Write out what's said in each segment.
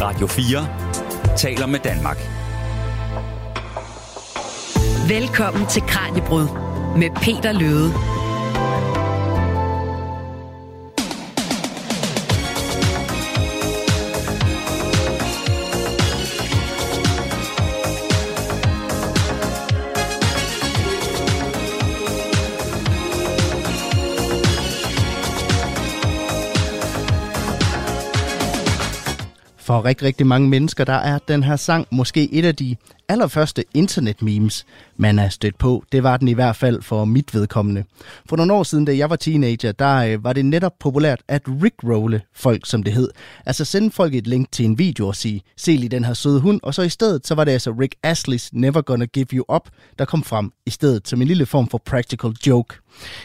Radio 4 taler med Danmark. Velkommen til Kranjebrud med Peter Løde. For rigtig, rigtig mange mennesker, der er den her sang måske et af de allerførste internet-memes, man er stødt på. Det var den i hvert fald for mit vedkommende. For nogle år siden, da jeg var teenager, der øh, var det netop populært at rickrolle folk, som det hed. Altså sende folk et link til en video og sige, se lige den her søde hund, og så i stedet, så var det altså Rick Astley's Never Gonna Give You Up, der kom frem i stedet som en lille form for practical joke.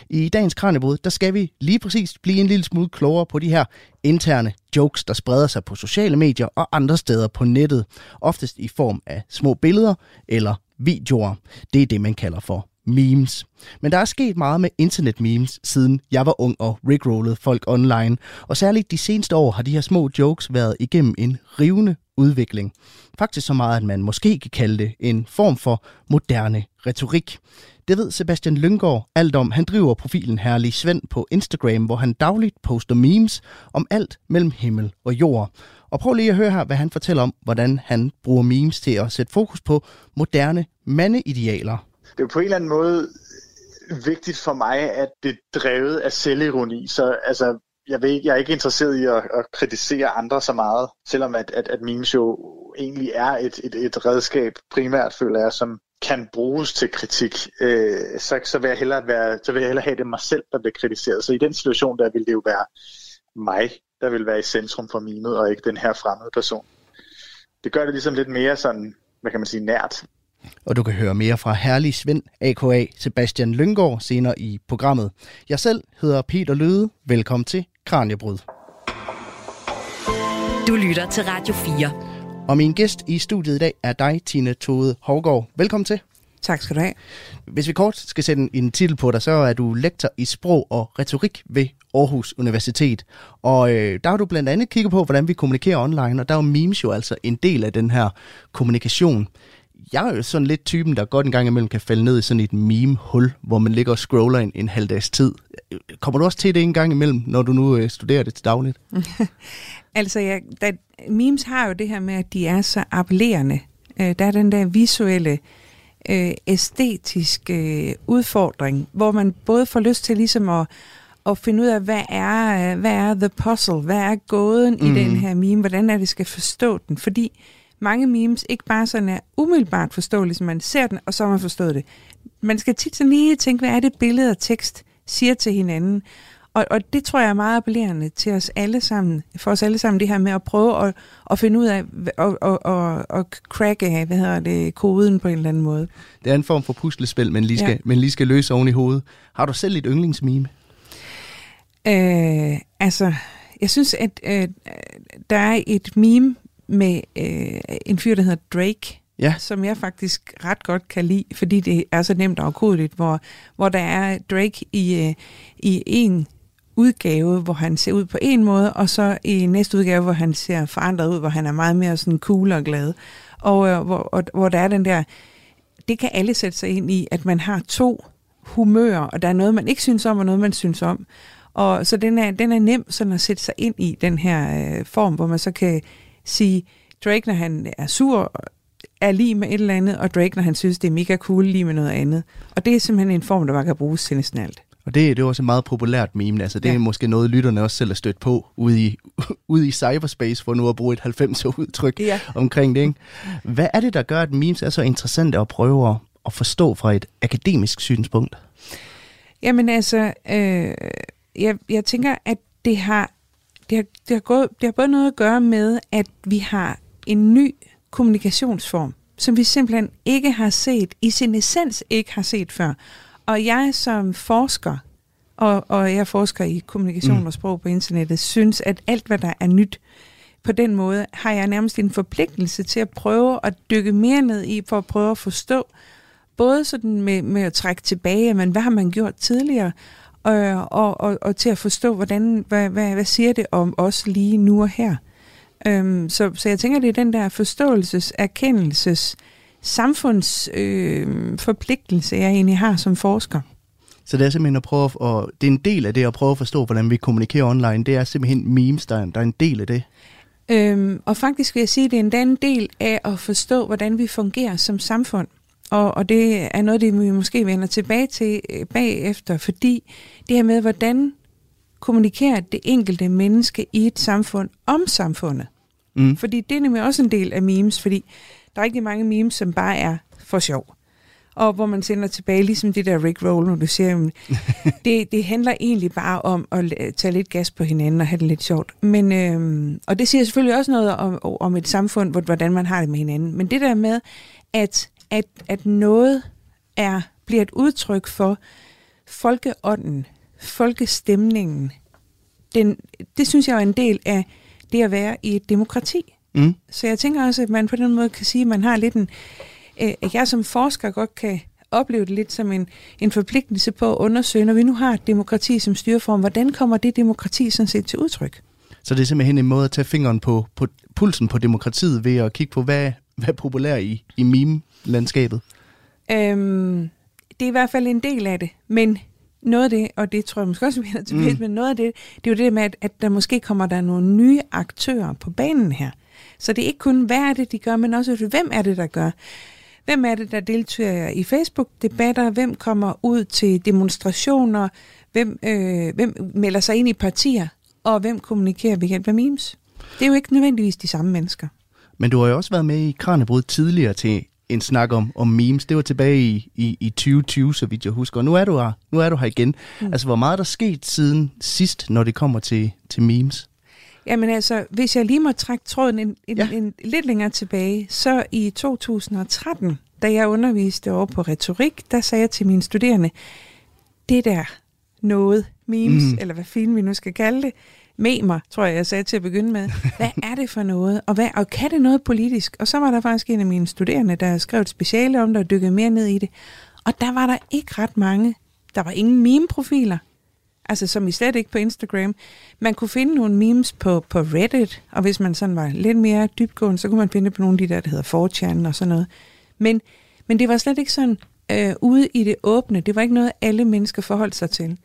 I dagens Kranjebrud, der skal vi lige præcis blive en lille smule klogere på de her interne jokes, der spreder sig på sociale medier og andre steder på nettet, oftest i form af små billeder eller videoer. Det er det, man kalder for memes. Men der er sket meget med internet-memes, siden jeg var ung og rickrollede folk online. Og særligt de seneste år har de her små jokes været igennem en rivende udvikling. Faktisk så meget, at man måske kan kalde det en form for moderne retorik. Det ved Sebastian Lyngård alt om. Han driver profilen Herlig Svend på Instagram, hvor han dagligt poster memes om alt mellem himmel og jord. Og prøv lige at høre her, hvad han fortæller om, hvordan han bruger memes til at sætte fokus på moderne mandeidealer. Det er på en eller anden måde vigtigt for mig, at det er drevet af selvironi. Så altså, jeg, ved, jeg er ikke interesseret i at, at kritisere andre så meget, selvom at, at, at memes jo egentlig er et, et, et redskab, primært føler jeg, som kan bruges til kritik, øh, så, så, vil jeg hellere være, så vil jeg hellere have det mig selv, der bliver kritiseret. Så i den situation, der vil det jo være mig, der vil være i centrum for mimet, og ikke den her fremmede person. Det gør det ligesom lidt mere sådan, hvad kan man sige, nært. Og du kan høre mere fra Herlig Svend, a.k.a. Sebastian Lyngård, senere i programmet. Jeg selv hedder Peter Løde. Velkommen til Kranjebrud. Du lytter til Radio 4. Og min gæst i studiet i dag er dig, Tine Tode Hovgaard. Velkommen til. Tak skal du have. Hvis vi kort skal sætte en, en titel på dig, så er du lektor i sprog og retorik ved Aarhus Universitet. Og øh, der har du blandt andet kigget på, hvordan vi kommunikerer online, og der er jo memes jo altså en del af den her kommunikation. Jeg er jo sådan lidt typen, der godt en gang imellem kan falde ned i sådan et meme-hul, hvor man ligger og scroller en, en halv dags tid. Kommer du også til det en gang imellem, når du nu øh, studerer det til dagligt? altså, ja, da, memes har jo det her med, at de er så appellerende. Øh, der er den der visuelle, øh, æstetiske øh, udfordring, hvor man både får lyst til ligesom at, at finde ud af, hvad er, øh, hvad er the puzzle, hvad er gåden mm. i den her meme, hvordan er det, skal forstå den, fordi mange memes ikke bare sådan er umiddelbart forståelige, som man ser den, og så har man forstået det. Man skal tit sådan lige tænke, hvad er det billede og tekst siger til hinanden. Og, og det tror jeg er meget appellerende til os alle sammen, for os alle sammen, det her med at prøve at, at finde ud af, og, og, og, og cracke, hvad hedder det, koden på en eller anden måde. Det er en form for puslespil, men lige skal, ja. men lige skal løse oven i hovedet. Har du selv et yndlingsmime? Øh, altså, jeg synes, at øh, der er et meme med øh, en fyr, der hedder Drake, ja. som jeg faktisk ret godt kan lide, fordi det er så nemt og afkodeligt, hvor, hvor der er Drake i, øh, i en udgave, hvor han ser ud på en måde, og så i næste udgave, hvor han ser forandret ud, hvor han er meget mere sådan cool og glad. Og øh, hvor, og, hvor der er den der, det kan alle sætte sig ind i, at man har to humører, og der er noget, man ikke synes om, og noget, man synes om. Og så den er, den er nem sådan at sætte sig ind i den her øh, form, hvor man så kan sige, Drake, når han er sur, er lige med et eller andet, og Drake, når han synes, det er mega cool, lige med noget andet. Og det er simpelthen en form, der bare kan bruges til næsten alt. Og det, det er også et meget populært meme. Altså, det ja. er måske noget, lytterne også selv har stødt på ude i, ude i cyberspace, for nu at bruge et 90'er-udtryk ja. omkring det. Ikke? Hvad er det, der gør, at memes er så interessante at prøve at, at forstå fra et akademisk synspunkt? Jamen altså, øh, jeg, jeg tænker, at det har, det, har, det, har gået, det har både noget at gøre med, at vi har en ny kommunikationsform, som vi simpelthen ikke har set, i sin essens ikke har set før. Og jeg som forsker, og, og jeg forsker i kommunikation mm. og sprog på internettet, synes, at alt, hvad der er nyt, på den måde har jeg nærmest en forpligtelse til at prøve at dykke mere ned i, for at prøve at forstå, både sådan med, med at trække tilbage, men hvad har man gjort tidligere, og, og, og, og til at forstå, hvordan, hvad, hvad, hvad siger det om os lige nu og her. Øhm, så, så jeg tænker, det er den der forståelses, erkendelses, samfundsforpligtelse, øh, jeg egentlig har som forsker. Så det er simpelthen at prøve, og det er en del af det at prøve at forstå, hvordan vi kommunikerer online. Det er simpelthen memes, der er, der er en del af det. Øhm, og faktisk vil jeg sige, at det er en del af at forstå, hvordan vi fungerer som samfund. Og, og det er noget, det vi måske vender tilbage til øh, bagefter, fordi det her med, hvordan kommunikerer det enkelte menneske i et samfund om samfundet. Mm. Fordi det er nemlig også en del af memes, fordi der er rigtig mange memes, som bare er for sjov. Og hvor man sender tilbage, ligesom det der Rick Roll, når du siger, det, det handler egentlig bare om at tage lidt gas på hinanden og have det lidt sjovt. Men, øhm, og det siger selvfølgelig også noget om, om et samfund, hvordan man har det med hinanden. Men det der med, at, at, at noget er, bliver et udtryk for folkeånden, folkestemningen, den, det synes jeg er en del af det at være i et demokrati. Mm. Så jeg tænker også, at man på den måde kan sige, at man har lidt en, øh, at jeg som forsker godt kan opleve det lidt som en, en forpligtelse på at undersøge, når vi nu har et demokrati som styreform, hvordan kommer det demokrati sådan set til udtryk? Så det er simpelthen en måde at tage fingeren på, på pulsen på demokratiet ved at kigge på, hvad, hvad er populær i, i meme-landskabet? Øhm, det er i hvert fald en del af det, men noget af det, og det tror jeg måske også, vi er tilbage, mm. men noget af det, det er jo det med, at, at der måske kommer der nogle nye aktører på banen her. Så det er ikke kun, hvad er det, de gør, men også, hvem er det, der gør. Hvem er det, der deltager i Facebook-debatter? Hvem kommer ud til demonstrationer? Hvem, øh, hvem melder sig ind i partier? Og hvem kommunikerer ved hjælp af memes? Det er jo ikke nødvendigvis de samme mennesker. Men du har jo også været med i Kranjebrud tidligere til en snak om, om memes. Det var tilbage i, i, i 2020, så vidt jeg husker. Og nu er du her, nu er du her igen. Mm. Altså, hvor meget er der sket siden sidst, når det kommer til, til memes? Jamen altså, hvis jeg lige må trække tråden en, en, ja. en, en lidt længere tilbage, så i 2013, da jeg underviste over på retorik, der sagde jeg til mine studerende, det der noget, memes, mm. eller hvad fint vi nu skal kalde det, memer, tror jeg, jeg sagde til at begynde med. Hvad er det for noget? Og, hvad, og kan det noget politisk? Og så var der faktisk en af mine studerende, der skrev et speciale om det og dykkede mere ned i det. Og der var der ikke ret mange. Der var ingen meme-profiler. Altså som i slet ikke på Instagram. Man kunne finde nogle memes på, på Reddit, og hvis man sådan var lidt mere dybgående, så kunne man finde det på nogle af de der, der hedder 4chan og sådan noget. Men, men det var slet ikke sådan øh, ude i det åbne. Det var ikke noget, alle mennesker forholdt sig til.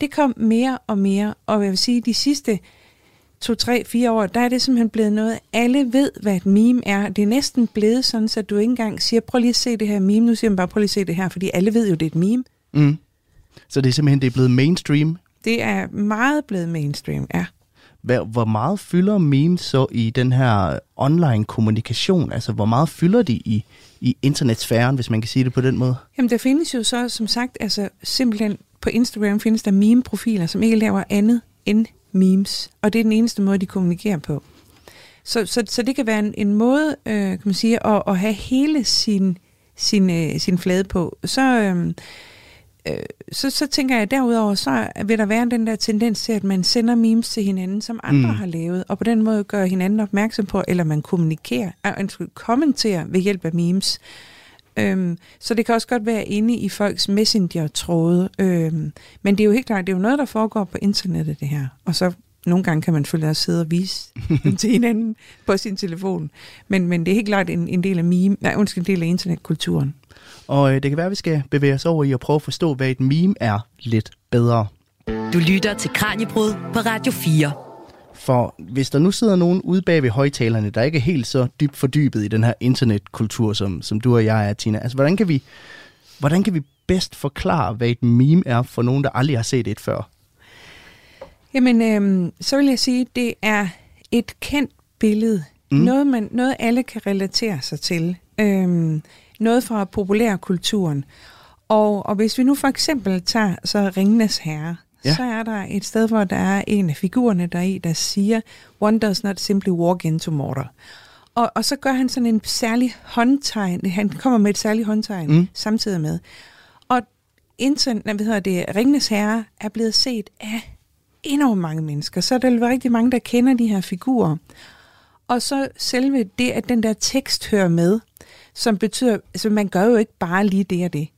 Det kom mere og mere, og jeg vil sige, de sidste to, tre, fire år, der er det simpelthen blevet noget, alle ved, hvad et meme er. Det er næsten blevet sådan, så du ikke engang siger, prøv lige at se det her meme, nu siger man bare, prøv lige at se det her, fordi alle ved jo, det er et meme. Mm. Så det er simpelthen det er blevet mainstream? Det er meget blevet mainstream, ja. Hvor meget fylder memes så i den her online kommunikation? Altså, hvor meget fylder de i, i internetsfæren, hvis man kan sige det på den måde? Jamen, der findes jo så, som sagt, altså simpelthen på Instagram findes der meme-profiler, som ikke laver andet end memes. Og det er den eneste måde, de kommunikerer på. Så, så, så det kan være en, en måde, øh, kan man sige, at, at have hele sin, sin, øh, sin flade på. Så, øh, øh, så, så tænker jeg, at derudover, så vil der være den der tendens til, at man sender memes til hinanden, som andre mm. har lavet, og på den måde gør hinanden opmærksom på, eller man kommunikerer, øh, kommenterer ved hjælp af memes. Øhm, så det kan også godt være inde i folks messenger-tråde. Øhm, men det er jo helt klart, det er jo noget, der foregår på internettet, det her. Og så nogle gange kan man følge at sidde og vise til hinanden på sin telefon. Men, men det er helt klart en, en del af meme, nej, undskyld, en del af internetkulturen. Og øh, det kan være, at vi skal bevæge os over i at prøve at forstå, hvad et meme er lidt bedre. Du lytter til Kranjebrud på Radio 4. For hvis der nu sidder nogen ude bag ved højtalerne, der ikke er helt så dybt fordybet i den her internetkultur, som, som du og jeg er, Tina, altså hvordan kan vi, hvordan kan vi bedst forklare, hvad et meme er for nogen, der aldrig har set et før? Jamen, øhm, så vil jeg sige, det er et kendt billede. Mm. Noget, man, noget alle kan relatere sig til. Øhm, noget fra populærkulturen. Og, og hvis vi nu for eksempel tager så Ringnes Herre, ja. så er der et sted, hvor der er en af figurerne der i, der siger, one does not simply walk into mortar. Og, og så gør han sådan en særlig håndtegn, han kommer med et særligt håndtegn mm. samtidig med. Og internet, hvad hedder det, Ringnes Herre er blevet set af enormt mange mennesker, så der er rigtig mange, der kender de her figurer. Og så selve det, at den der tekst hører med, som betyder, altså man gør jo ikke bare lige det og det.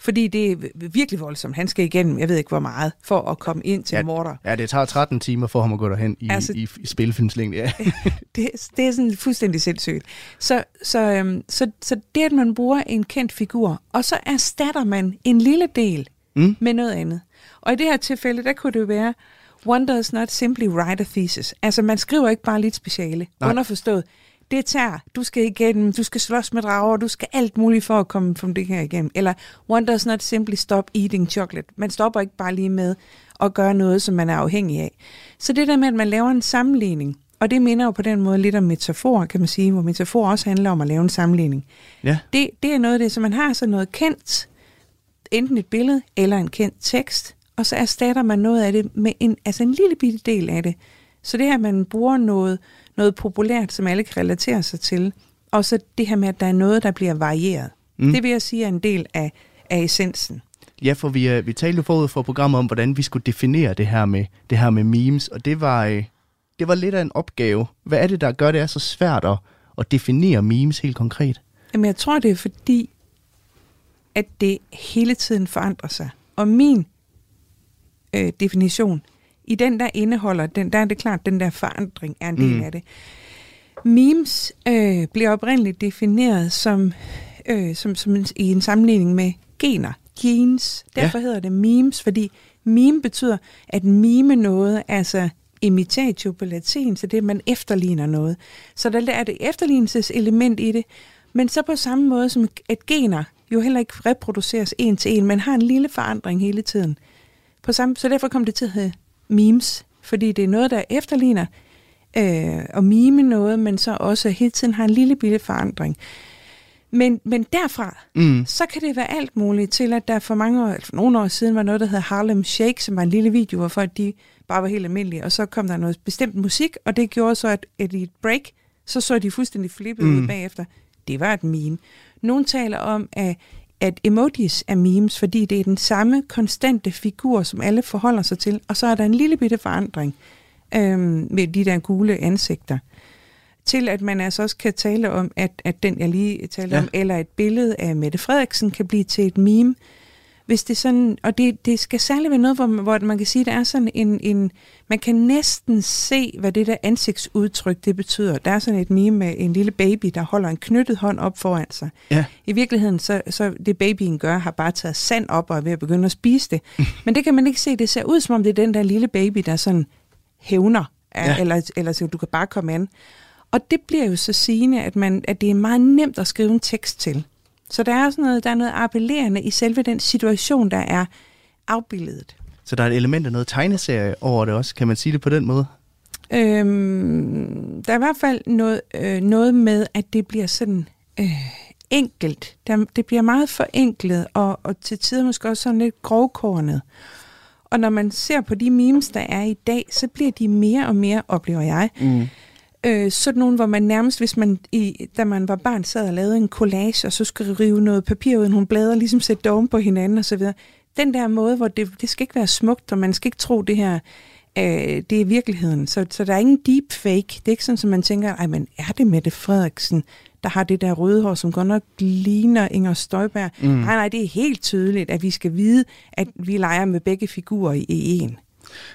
Fordi det er virkelig voldsomt. Han skal igennem, jeg ved ikke hvor meget, for at komme ind til ja, Mordor. Ja, det tager 13 timer for ham at gå derhen i, altså, i, i spilfilmslængde. Ja. det, det er sådan fuldstændig sindssygt. Så, så, øhm, så, så det, at man bruger en kendt figur, og så erstatter man en lille del mm. med noget andet. Og i det her tilfælde, der kunne det jo være, one does not simply write a thesis. Altså, man skriver ikke bare lidt speciale. Nej. Underforstået, det tager, du skal igennem, du skal slås med drager, du skal alt muligt for at komme fra det her igennem. Eller one does not simply stop eating chocolate. Man stopper ikke bare lige med at gøre noget, som man er afhængig af. Så det der med, at man laver en sammenligning, og det minder jo på den måde lidt om metafor, kan man sige, hvor metafor også handler om at lave en sammenligning. Ja. Det, det er noget af det, så man har så noget kendt, enten et billede eller en kendt tekst, og så erstatter man noget af det med en, altså en lille bitte del af det. Så det her, man bruger noget, noget populært, som alle kan relatere sig til, og så det her med, at der er noget, der bliver varieret. Mm. Det vil jeg sige er en del af, af essensen. Ja, for vi, øh, vi talte jo forud for programmet om, hvordan vi skulle definere det her med, det her med memes, og det var, øh, det var lidt af en opgave. Hvad er det, der gør det er så svært at, at definere memes helt konkret? Jamen, jeg tror, det er fordi, at det hele tiden forandrer sig. Og min øh, definition, i den der indeholder, den, der er det klart, den der forandring er en del mm. af det. Memes øh, bliver oprindeligt defineret som, øh, som, som en, i en sammenligning med gener, genes. Derfor ja. hedder det memes, fordi meme betyder at mime noget, altså imitatio på latin, så det er, at man efterligner noget. Så der er det efterligningselement i det, men så på samme måde som et gener jo heller ikke reproduceres en til en, men har en lille forandring hele tiden. På samme, så derfor kom det til at hedde memes, fordi det er noget, der efterligner øh, og mime noget, men så også hele tiden har en lille bitte forandring. Men, men derfra, mm. så kan det være alt muligt til, at der for mange år, for nogle år siden var noget, der hed Harlem Shake, som var en lille video, hvor folk de bare var helt almindelige, og så kom der noget bestemt musik, og det gjorde så, at, at i et break, så så de fuldstændig flippet mm. ud bagefter. Det var et meme. Nogle taler om, at at emojis er memes, fordi det er den samme konstante figur, som alle forholder sig til, og så er der en lille bitte forandring øhm, med de der gule ansigter. Til at man altså også kan tale om, at, at den jeg lige talte ja. om, eller et billede af Mette Frederiksen kan blive til et meme, hvis det sådan, og det, det skal særligt være noget, hvor, hvor man kan sige, der er sådan en, en, man kan næsten se, hvad det der ansigtsudtryk, det betyder. Der er sådan et meme med en lille baby, der holder en knyttet hånd op foran sig. Ja. I virkeligheden, så, så det babyen gør, har bare taget sand op og er ved at begynde at spise det. Men det kan man ikke se. Det ser ud, som om det er den der lille baby, der sådan hævner, ja. eller, eller så du kan bare komme an. Og det bliver jo så sigende, at, man, at det er meget nemt at skrive en tekst til. Så der er, sådan noget, der er noget appellerende i selve den situation, der er afbildet. Så der er et element af noget tegneserie over det også, kan man sige det på den måde? Øhm, der er i hvert fald noget, øh, noget med, at det bliver sådan øh, enkelt. Der, det bliver meget forenklet, og, og til tider måske også sådan lidt grovkornet. Og når man ser på de memes, der er i dag, så bliver de mere og mere, oplever jeg, mm øh, sådan nogle, hvor man nærmest, hvis man, i, da man var barn, sad og lavede en collage, og så skulle rive noget papir ud af nogle blader, ligesom sætte det på hinanden og så videre. Den der måde, hvor det, det skal ikke være smukt, og man skal ikke tro det her, øh, det er virkeligheden. Så, så der er ingen deep fake. Det er ikke sådan, at man tænker, ej, men er det Mette Frederiksen, der har det der røde hår, som godt nok ligner Inger Støjberg? Mm. Nej, nej, det er helt tydeligt, at vi skal vide, at vi leger med begge figurer i, i en.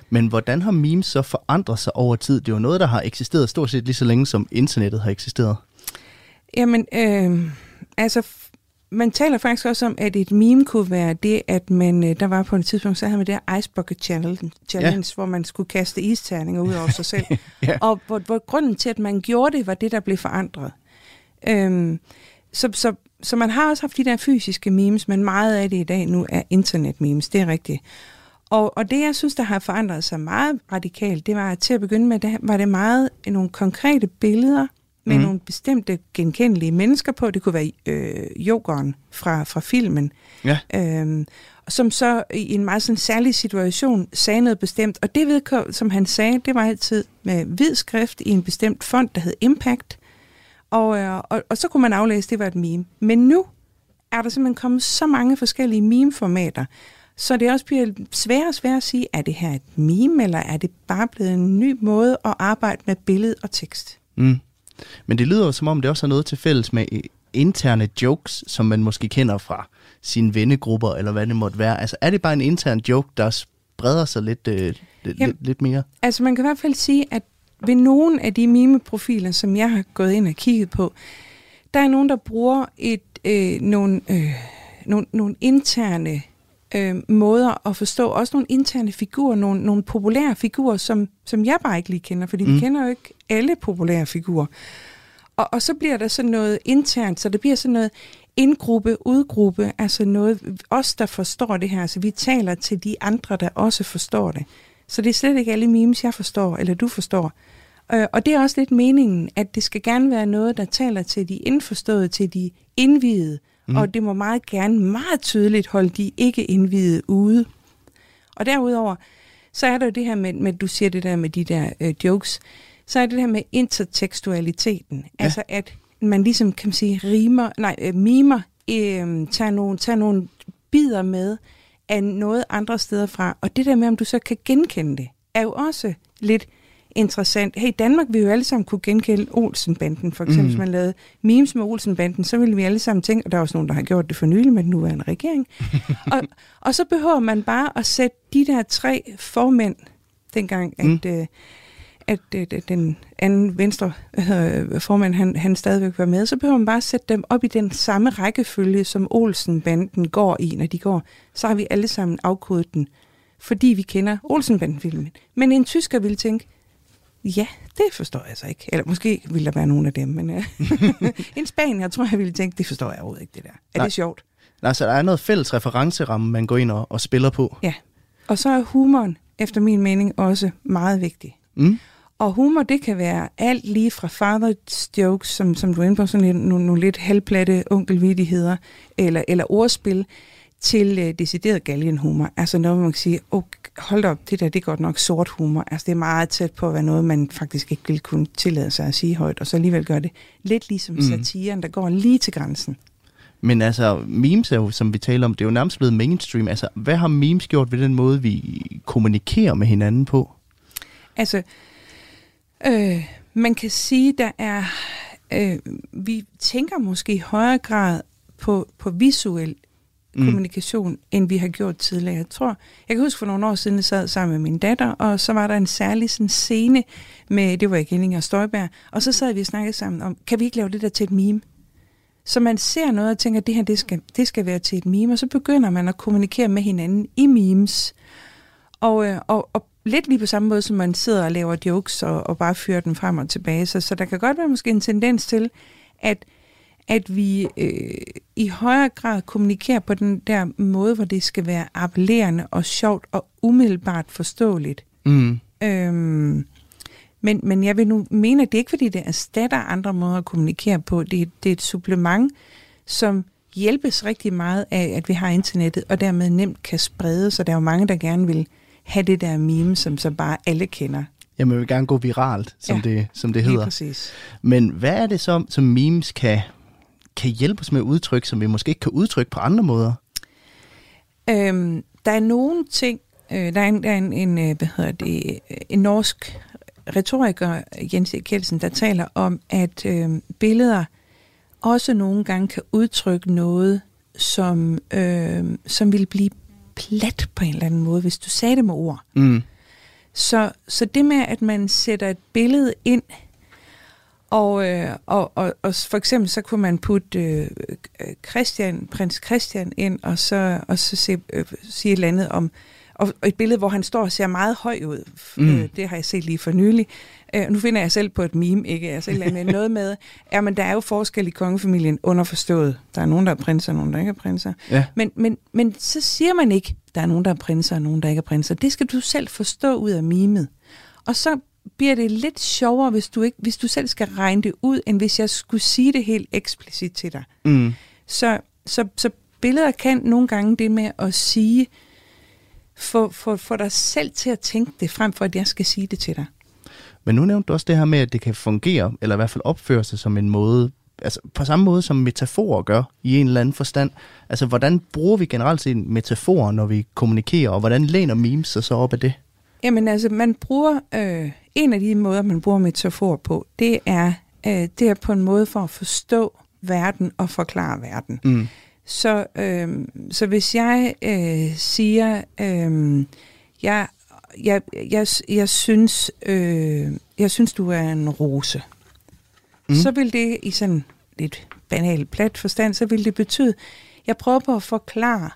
Men hvordan har memes så forandret sig over tid? Det er jo noget, der har eksisteret stort set lige så længe, som internettet har eksisteret. Jamen, øh, altså, man taler faktisk også om, at et meme kunne være det, at man, øh, der var på et tidspunkt, så havde man det her Ice Bucket Challenge, challenge hvor man skulle kaste isterninger ud over sig selv. ja. Og hvor, hvor grunden til, at man gjorde det, var det, der blev forandret. Øhm, så, så, så man har også haft de der fysiske memes, men meget af det i dag nu er internet-memes, det er rigtigt. Og, og det, jeg synes, der har forandret sig meget radikalt, det var, at til at begynde med, der var det meget nogle konkrete billeder med mm. nogle bestemte genkendelige mennesker på. Det kunne være øh, yogeren fra, fra filmen. Ja. Øhm, som så i en meget sådan særlig situation sagde noget bestemt. Og det, ved, som han sagde, det var altid med hvid skrift i en bestemt fond, der hed Impact. Og, øh, og, og så kunne man aflæse, at det var et meme. Men nu er der simpelthen kommet så mange forskellige meme-formater, så det også bliver sværere og sværere at sige, er det her et meme, eller er det bare blevet en ny måde at arbejde med billede og tekst? Mm. Men det lyder jo som om, det også er noget til fælles med interne jokes, som man måske kender fra sine vennegrupper, eller hvad det måtte være? Altså er det bare en intern joke, der spreder sig lidt, øh, Jamen, lidt, lidt mere? Altså man kan i hvert fald sige, at ved nogle af de meme-profiler, som jeg har gået ind og kigget på, der er nogen, der bruger et, øh, nogle, øh, nogle, nogle interne øh, måder at forstå, også nogle interne figurer, nogle, nogle populære figurer, som, som jeg bare ikke lige kender, fordi mm. vi kender jo ikke alle populære figurer. Og, og så bliver der sådan noget internt, så det bliver sådan noget indgruppe, udgruppe, altså noget, os der forstår det her, altså vi taler til de andre, der også forstår det. Så det er slet ikke alle memes, jeg forstår, eller du forstår. Øh, og det er også lidt meningen, at det skal gerne være noget, der taler til de indforståede, til de indvidede, mm. og det må meget gerne meget tydeligt holde de ikke indvidede ude. Og derudover, så er der jo det her med, med du siger det der med de der øh, jokes, så er det her med intertekstualiteten. Ja. Altså at man ligesom, kan man sige, rimer, nej, øh, mimer, øh, tager, nogle, tager nogle bider med af noget andre steder fra. Og det der med, om du så kan genkende det, er jo også lidt interessant. Hey, Danmark vil jo alle sammen kunne genkende Olsenbanden. For eksempel, mm. hvis man lavede memes med Olsenbanden, så ville vi alle sammen tænke, og der er også nogen, der har gjort det for nylig med den nuværende regering. og, og så behøver man bare at sætte de der tre formænd, dengang, mm. at, øh, at øh, den anden venstre øh, formand, han, han stadigvæk var med, så behøver man bare sætte dem op i den samme rækkefølge, som Olsenbanden går i, når de går. Så har vi alle sammen afkodet den, fordi vi kender Olsenbanden-filmen. Men en tysker ville tænke, Ja, det forstår jeg så ikke. Eller måske ville der være nogen af dem, men uh, en spanier tror jeg ville tænke, det forstår jeg overhovedet ikke, det der. Er Nej. det sjovt? Nej, så der er noget fælles referenceramme, man går ind og, og spiller på. Ja, og så er humoren, efter min mening, også meget vigtig. Mm. Og humor, det kan være alt lige fra father's jokes, som, som du er inde på, sådan lidt, nogle, nogle lidt halvplatte onkelvidigheder, eller, eller ordspil, til øh, decideret galgenhumor. Altså noget, man kan sige, oh, hold op, det der, det er godt nok sort humor. Altså det er meget tæt på at være noget, man faktisk ikke ville kunne tillade sig at sige højt, og så alligevel gør det lidt ligesom mm. satiren, der går lige til grænsen. Men altså, memes er jo, som vi taler om, det er jo nærmest blevet mainstream. Altså, hvad har memes gjort ved den måde, vi kommunikerer med hinanden på? Altså, øh, man kan sige, der er... Øh, vi tænker måske i højere grad på, på visuel mm. kommunikation, end vi har gjort tidligere. Jeg tror, jeg kan huske for nogle år siden, jeg sad sammen med min datter, og så var der en særlig sådan, scene med, det var igen Inger Støjberg, og så sad vi og snakkede sammen om, kan vi ikke lave det der til et meme? Så man ser noget og tænker, at det her det skal, det skal være til et meme, og så begynder man at kommunikere med hinanden i memes. Og, øh, og, og lidt lige på samme måde, som man sidder og laver jokes og, og bare fyrer den frem og tilbage. Så, så der kan godt være måske en tendens til, at at vi øh, i højere grad kommunikerer på den der måde, hvor det skal være appellerende og sjovt og umiddelbart forståeligt. Mm. Øhm, men, men jeg vil nu mene, at det er ikke fordi, det erstatter andre måder at kommunikere på. Det, det er et supplement, som hjælpes rigtig meget af, at vi har internettet, og dermed nemt kan sprede, så der er jo mange, der gerne vil have det der meme, som så bare alle kender. Jamen, man vil gerne gå viralt, som, ja, det, som det hedder. præcis. Men hvad er det så, som memes kan kan hjælpe os med at udtrykke, som vi måske ikke kan udtrykke på andre måder? Øhm, der er nogle ting, øh, der er en, der er en, en, øh, hvad hedder det, en norsk retoriker, Jens E. Kjeldsen, der taler om, at øh, billeder også nogle gange kan udtrykke noget, som, øh, som vil blive plat på en eller anden måde, hvis du sagde det med ord. Mm. Så, så det med, at man sætter et billede ind, og, øh, og, og, og for eksempel så kunne man putte øh, Christian, prins Christian ind, og så, og så se, øh, sige et eller andet om, og, og et billede, hvor han står og ser meget høj ud. Mm. Øh, det har jeg set lige for nylig. Øh, nu finder jeg selv på et meme, ikke? Altså et eller andet noget med, ja, men der er jo forskel i kongefamilien underforstået. Der er nogen, der er prinser, og nogen, der ikke er prinser. Ja. Men, men, men så siger man ikke, der er nogen, der er prinser, og nogen, der ikke er prinser. Det skal du selv forstå ud af mimet. Og så bliver det lidt sjovere, hvis du, ikke, hvis du selv skal regne det ud, end hvis jeg skulle sige det helt eksplicit til dig. Mm. Så, så, så billeder kan nogle gange det med at sige, få for, for dig selv til at tænke det, frem for at jeg skal sige det til dig. Men nu nævnte du også det her med, at det kan fungere, eller i hvert fald opføre sig som en måde, altså på samme måde som metaforer gør i en eller anden forstand. Altså hvordan bruger vi generelt set metaforer, når vi kommunikerer, og hvordan læner memes sig så op af det? Jamen altså, man bruger, øh, en af de måder, man bruger metafor på, det er, øh, det er på en måde for at forstå verden og forklare verden. Mm. Så, øh, så hvis jeg øh, siger, øh, jeg, jeg, jeg, jeg, synes, øh, jeg synes, du er en rose, mm. så vil det i sådan lidt banal plat forstand, så vil det betyde, jeg prøver på at forklare,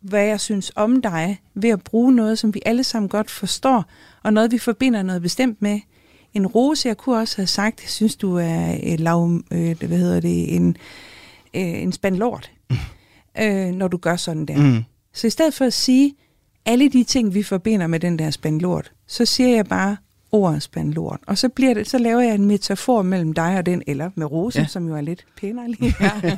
hvad jeg synes om dig, ved at bruge noget, som vi alle sammen godt forstår, og noget, vi forbinder noget bestemt med. En rose, jeg kunne også have sagt, synes, du er et lav, øh, hvad hedder det, en, øh, en spand lort, mm. øh, når du gør sådan der. Mm. Så i stedet for at sige alle de ting, vi forbinder med den der spand lort, så siger jeg bare ordet spand lort. Og så, bliver det, så laver jeg en metafor mellem dig og den, eller med rose, ja. som jo er lidt pænere lige her.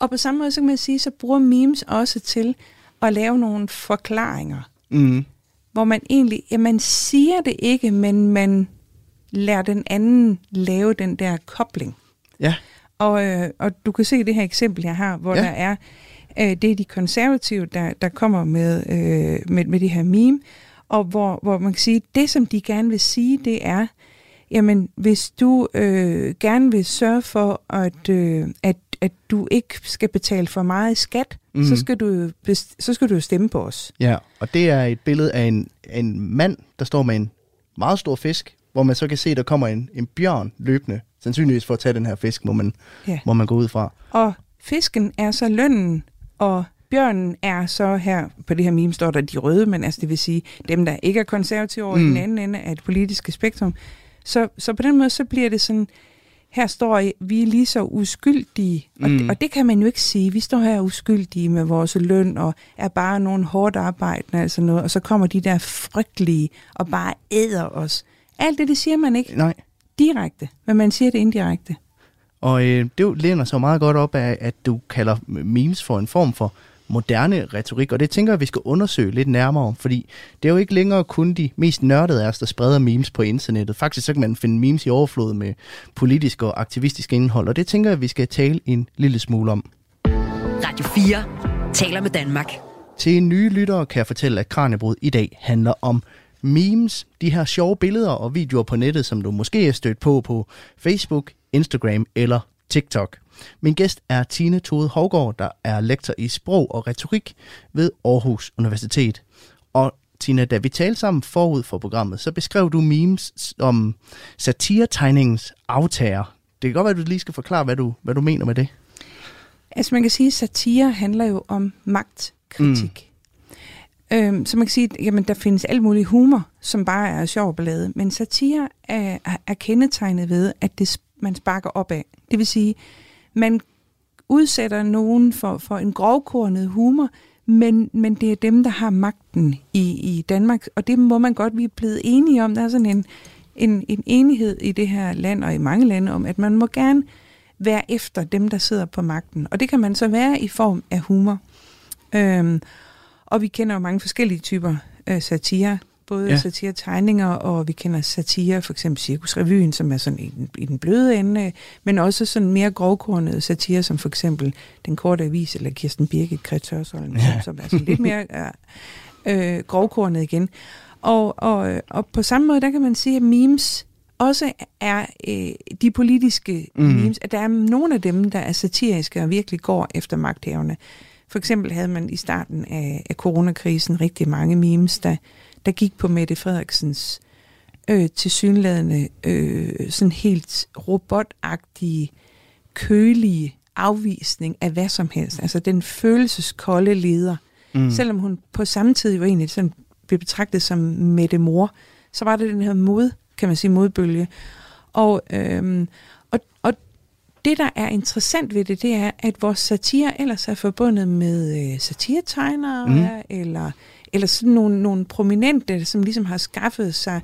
Og på samme måde, så kan man sige, så bruger memes også til at lave nogle forklaringer. Mm. Hvor man egentlig, ja, man siger det ikke, men man lærer den anden lave den der kobling. Ja. Og, øh, og du kan se det her eksempel, jeg har, hvor ja. der er, øh, det er de konservative, der, der kommer med, øh, med, med det her meme, og hvor, hvor man kan sige, det som de gerne vil sige, det er, jamen hvis du øh, gerne vil sørge for, at, øh, at at du ikke skal betale for meget skat, mm. så, skal du, så skal du jo stemme på os. Ja, og det er et billede af en, en mand, der står med en meget stor fisk, hvor man så kan se, at der kommer en, en bjørn løbende, sandsynligvis for at tage den her fisk, må man, ja. må man gå ud fra. Og fisken er så lønnen, og bjørnen er så her, på det her meme står der de røde, men altså det vil sige dem, der ikke er konservative over mm. i den anden ende af det politiske spektrum. Så, så på den måde, så bliver det sådan, her står vi er lige så uskyldige, og, mm. det, og det kan man jo ikke sige. Vi står her uskyldige med vores løn, og er bare nogle hårdt arbejdende, altså noget, og så kommer de der frygtelige, og bare æder os. Alt det, det siger man ikke Nej. direkte, men man siger det indirekte. Og øh, det læner så meget godt op af, at du kalder memes for en form for moderne retorik, og det tænker jeg, vi skal undersøge lidt nærmere, fordi det er jo ikke længere kun de mest nørdede af os, der spreder memes på internettet. Faktisk så kan man finde memes i overflod med politisk og aktivistisk indhold, og det tænker jeg, vi skal tale en lille smule om. Radio 4 taler med Danmark. Til nye lyttere kan jeg fortælle, at Kranjebrud i dag handler om memes, de her sjove billeder og videoer på nettet, som du måske er stødt på på Facebook, Instagram eller TikTok. Min gæst er Tine Tode Hovgaard, der er lektor i sprog og retorik ved Aarhus Universitet. Og Tina, da vi talte sammen forud for programmet, så beskrev du memes om satiretegningens aftager. Det kan godt være, at du lige skal forklare, hvad du, hvad du mener med det. Altså man kan sige, at satire handler jo om magtkritik. Mm. Øhm, så man kan sige, at jamen, der findes alt mulig humor, som bare er sjov ballade. Men satire er, er kendetegnet ved, at det, man sparker op af. Det vil sige, man udsætter nogen for, for en grovkornet humor, men, men det er dem, der har magten i, i Danmark, og det må man godt, vi er blevet enige om. Der er sådan en, en, en enighed i det her land og i mange lande om, at man må gerne være efter dem, der sidder på magten. Og det kan man så være i form af humor. Øhm, og vi kender jo mange forskellige typer øh, satire både ja. satire-tegninger, og vi kender satire, for eksempel Cirkusrevyen, som er sådan i den, i den bløde ende, men også sådan mere grovkornet satire, som for eksempel Den Korte Avis, eller Kirsten Birgit Krets ja. som er sådan lidt mere øh, øh, grovkornet igen. Og, og, og på samme måde, der kan man sige, at memes også er øh, de politiske mm. memes, at der er nogle af dem, der er satiriske og virkelig går efter magthaverne. For eksempel havde man i starten af, af coronakrisen rigtig mange memes, der der gik på Mette Frederiksens øh, tilsyneladende øh, sådan helt robotagtige, kølige afvisning af hvad som helst. Altså den følelseskolde leder. Mm. Selvom hun på samme tid jo egentlig sådan blev betragtet som Mette Mor, så var det den her mod, kan man sige, modbølge. Og, øhm, det, der er interessant ved det, det er, at vores satire ellers er forbundet med øh, satiretegnere, mm. eller eller sådan nogle, nogle prominente, som ligesom har skaffet sig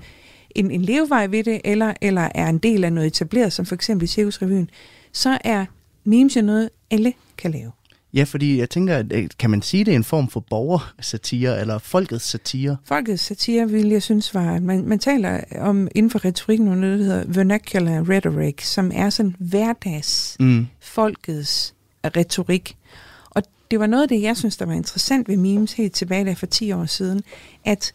en, en levevej ved det, eller, eller er en del af noget etableret, som for eksempel Cirkusrevyen, så er memes jo noget, alle kan lave. Ja, fordi jeg tænker, øh, kan man sige, det er en form for borgersatire, eller folkets satire? Folkets satire, vil jeg synes var, at man, man taler om inden for retorikken noget, der hedder vernacular rhetoric, som er sådan hverdags mm. folkets retorik det var noget af det, jeg synes, der var interessant ved memes helt tilbage der for 10 år siden, at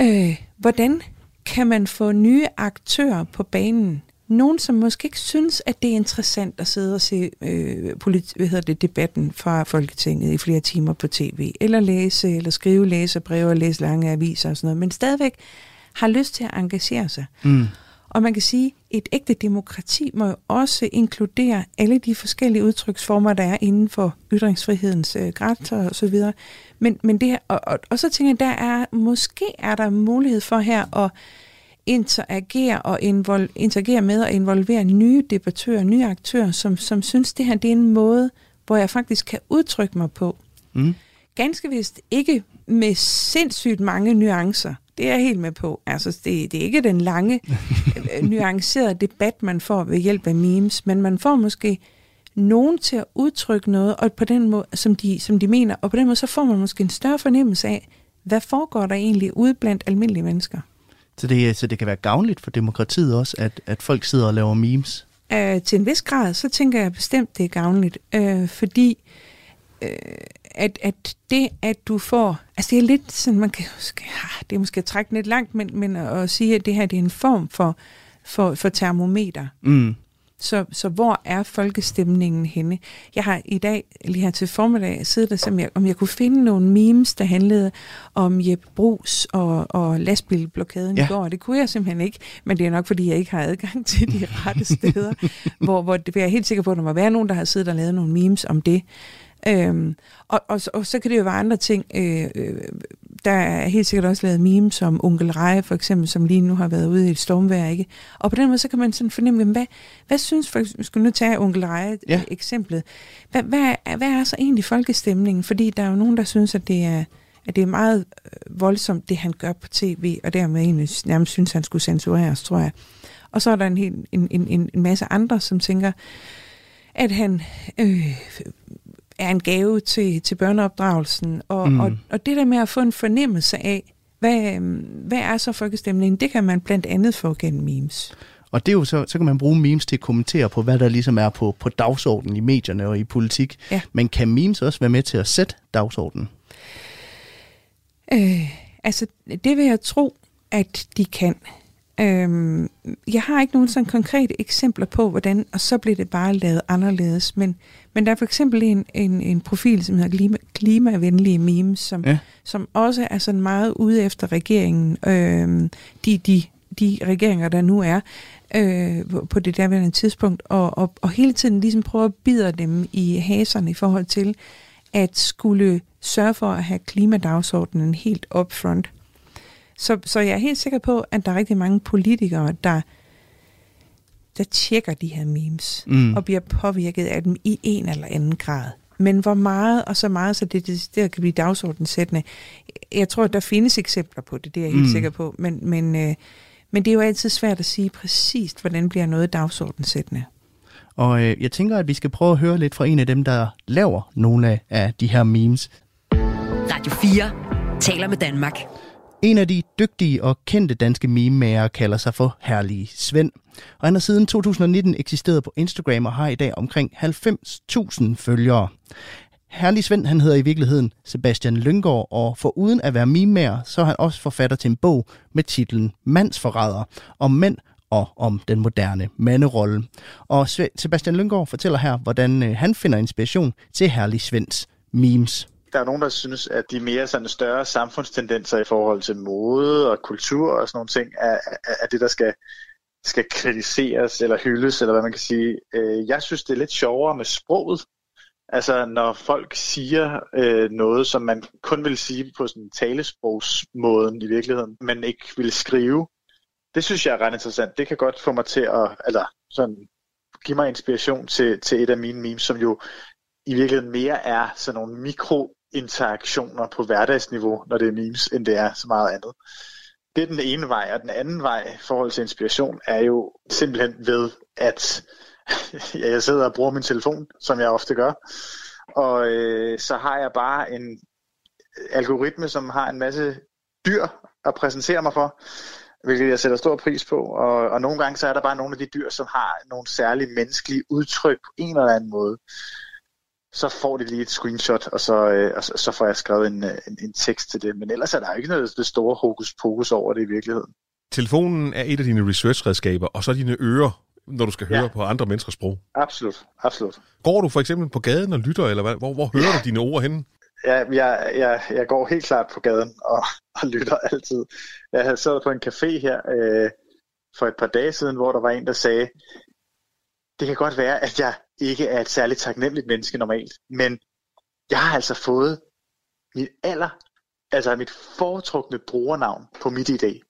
øh, hvordan kan man få nye aktører på banen, nogen, som måske ikke synes, at det er interessant at sidde og se øh, polit- hvad hedder det, debatten fra Folketinget i flere timer på tv, eller læse, eller skrive læserbreve og læse lange aviser og sådan noget, men stadigvæk har lyst til at engagere sig. Mm. Og man kan sige, at et ægte demokrati må jo også inkludere alle de forskellige udtryksformer, der er inden for ytringsfrihedens øh, grænser og så videre. Men, men det her, og, og, og så tænker jeg, der er, måske er der mulighed for her at interagere og invol- interagere med og involvere nye debattører, nye aktører, som, som synes, det her det er en måde, hvor jeg faktisk kan udtrykke mig på. Mm. Ganske vist ikke med sindssygt mange nuancer. Det er jeg helt med på. Altså, det, det er ikke den lange, øh, nuancerede debat, man får ved hjælp af memes, men man får måske nogen til at udtrykke noget, og på den måde, som de, som de mener, og på den måde, så får man måske en større fornemmelse af, hvad foregår der egentlig ude blandt almindelige mennesker. Så det, så det kan være gavnligt for demokratiet også, at, at folk sidder og laver memes? Uh, til en vis grad, så tænker jeg bestemt, det er gavnligt, uh, fordi uh, at, at det, at du får... Altså det er lidt sådan, man kan... Det er måske at trække lidt langt, men, men at sige, at det her det er en form for, for, for termometer. Mm. Så, så hvor er folkestemningen henne? Jeg har i dag, lige her til formiddag, siddet der, som jeg, om jeg kunne finde nogle memes, der handlede om Jeppe Brugs og, og lastbilblokaden ja. i går. Det kunne jeg simpelthen ikke, men det er nok, fordi jeg ikke har adgang til de rette steder, hvor, hvor det, jeg er helt sikker på, at der må være nogen, der har siddet og lavet nogle memes om det. Øhm, og, og, og så kan det jo være andre ting. Øh, øh, der er helt sikkert også lavet memes som Onkel Reje, for eksempel, som lige nu har været ude i et stormvejr. Ikke? Og på den måde, så kan man sådan fornemme, hvad, hvad synes folk, skulle nu tage Onkel Reje ja. eksemplet, hvad, hvad, er, hvad er så egentlig folkestemningen? Fordi der er jo nogen, der synes, at det er, at det er meget øh, voldsomt, det han gør på tv, og dermed egentlig nærmest synes, han skulle censureres, tror jeg. Og så er der en, en, en, en masse andre, som tænker, at han øh, er en gave til, til børneopdragelsen. Og, mm. og, og det der med at få en fornemmelse af, hvad, hvad er så folkestemningen, det kan man blandt andet få gennem memes. Og det er jo så, så kan man bruge memes til at kommentere på, hvad der ligesom er på, på dagsordenen i medierne og i politik. Ja. Men kan memes også være med til at sætte dagsordenen? Øh, altså, det vil jeg tro, at de kan. Øhm, jeg har ikke nogen sådan konkrete eksempler på, hvordan, og så bliver det bare lavet anderledes, men, men der er for eksempel en, en, en profil, som hedder klima, klimavenlige memes, som, ja. som også er sådan meget ude efter regeringen, øhm, de, de, de regeringer, der nu er, øh, på det derværende tidspunkt, og, og, og hele tiden ligesom prøve at bide dem i haserne i forhold til, at skulle sørge for at have klimadagsordenen helt upfront. Så, så jeg er helt sikker på, at der er rigtig mange politikere, der, der tjekker de her memes, mm. og bliver påvirket af dem i en eller anden grad. Men hvor meget, og så meget, så det, det, det kan blive dagsordensættende. Jeg tror, at der findes eksempler på det, det er jeg helt mm. sikker på. Men, men, øh, men det er jo altid svært at sige præcist, hvordan bliver noget dagsordensættende. Og øh, jeg tænker, at vi skal prøve at høre lidt fra en af dem, der laver nogle af, af de her memes. Radio 4 taler med Danmark. En af de dygtige og kendte danske meme kalder sig for Herlig Svend. Og han har siden 2019 eksisteret på Instagram og har i dag omkring 90.000 følgere. Herlig Svend, han hedder i virkeligheden Sebastian Lyngård, og for uden at være mimer, så er han også forfatter til en bog med titlen Mandsforræder, om mænd og om den moderne manderolle. Og Sebastian Lyngård fortæller her, hvordan øh, han finder inspiration til Herlig Svends memes. Der er nogen, der synes, at de mere sådan større samfundstendenser i forhold til mode og kultur og sådan nogle ting, er, er, er det, der skal, skal kritiseres eller hyldes, eller hvad man kan sige. Øh, jeg synes, det er lidt sjovere med sproget. Altså, når folk siger øh, noget, som man kun vil sige på sådan talesprogsmåden i virkeligheden, men ikke vil skrive, det synes jeg er ret interessant. Det kan godt få mig til at, eller sådan, give mig inspiration til, til et af mine memes, som jo i virkeligheden mere er sådan nogle mikro interaktioner på hverdagsniveau, når det er memes, end det er så meget andet. Det er den ene vej, og den anden vej i forhold til inspiration er jo simpelthen ved, at jeg sidder og bruger min telefon, som jeg ofte gør, og øh, så har jeg bare en algoritme, som har en masse dyr at præsentere mig for, hvilket jeg sætter stor pris på. Og, og nogle gange så er der bare nogle af de dyr, som har nogle særlige menneskelige udtryk på en eller anden måde så får de lige et screenshot, og så, øh, og så, så får jeg skrevet en, øh, en, en tekst til det. Men ellers er der ikke noget det store hokus pokus over det i virkeligheden. Telefonen er et af dine research-redskaber, og så dine ører når du skal høre ja. på andre menneskers sprog. Absolut, absolut. Går du for eksempel på gaden og lytter, eller hvad? Hvor, hvor hører ja. du dine ord henne? Ja, jeg, jeg, jeg går helt klart på gaden og, og lytter altid. Jeg havde siddet på en café her øh, for et par dage siden, hvor der var en, der sagde, det kan godt være, at jeg ikke er et særligt taknemmeligt menneske normalt, men jeg har altså fået mit aller, altså mit foretrukne brugernavn på mit idé.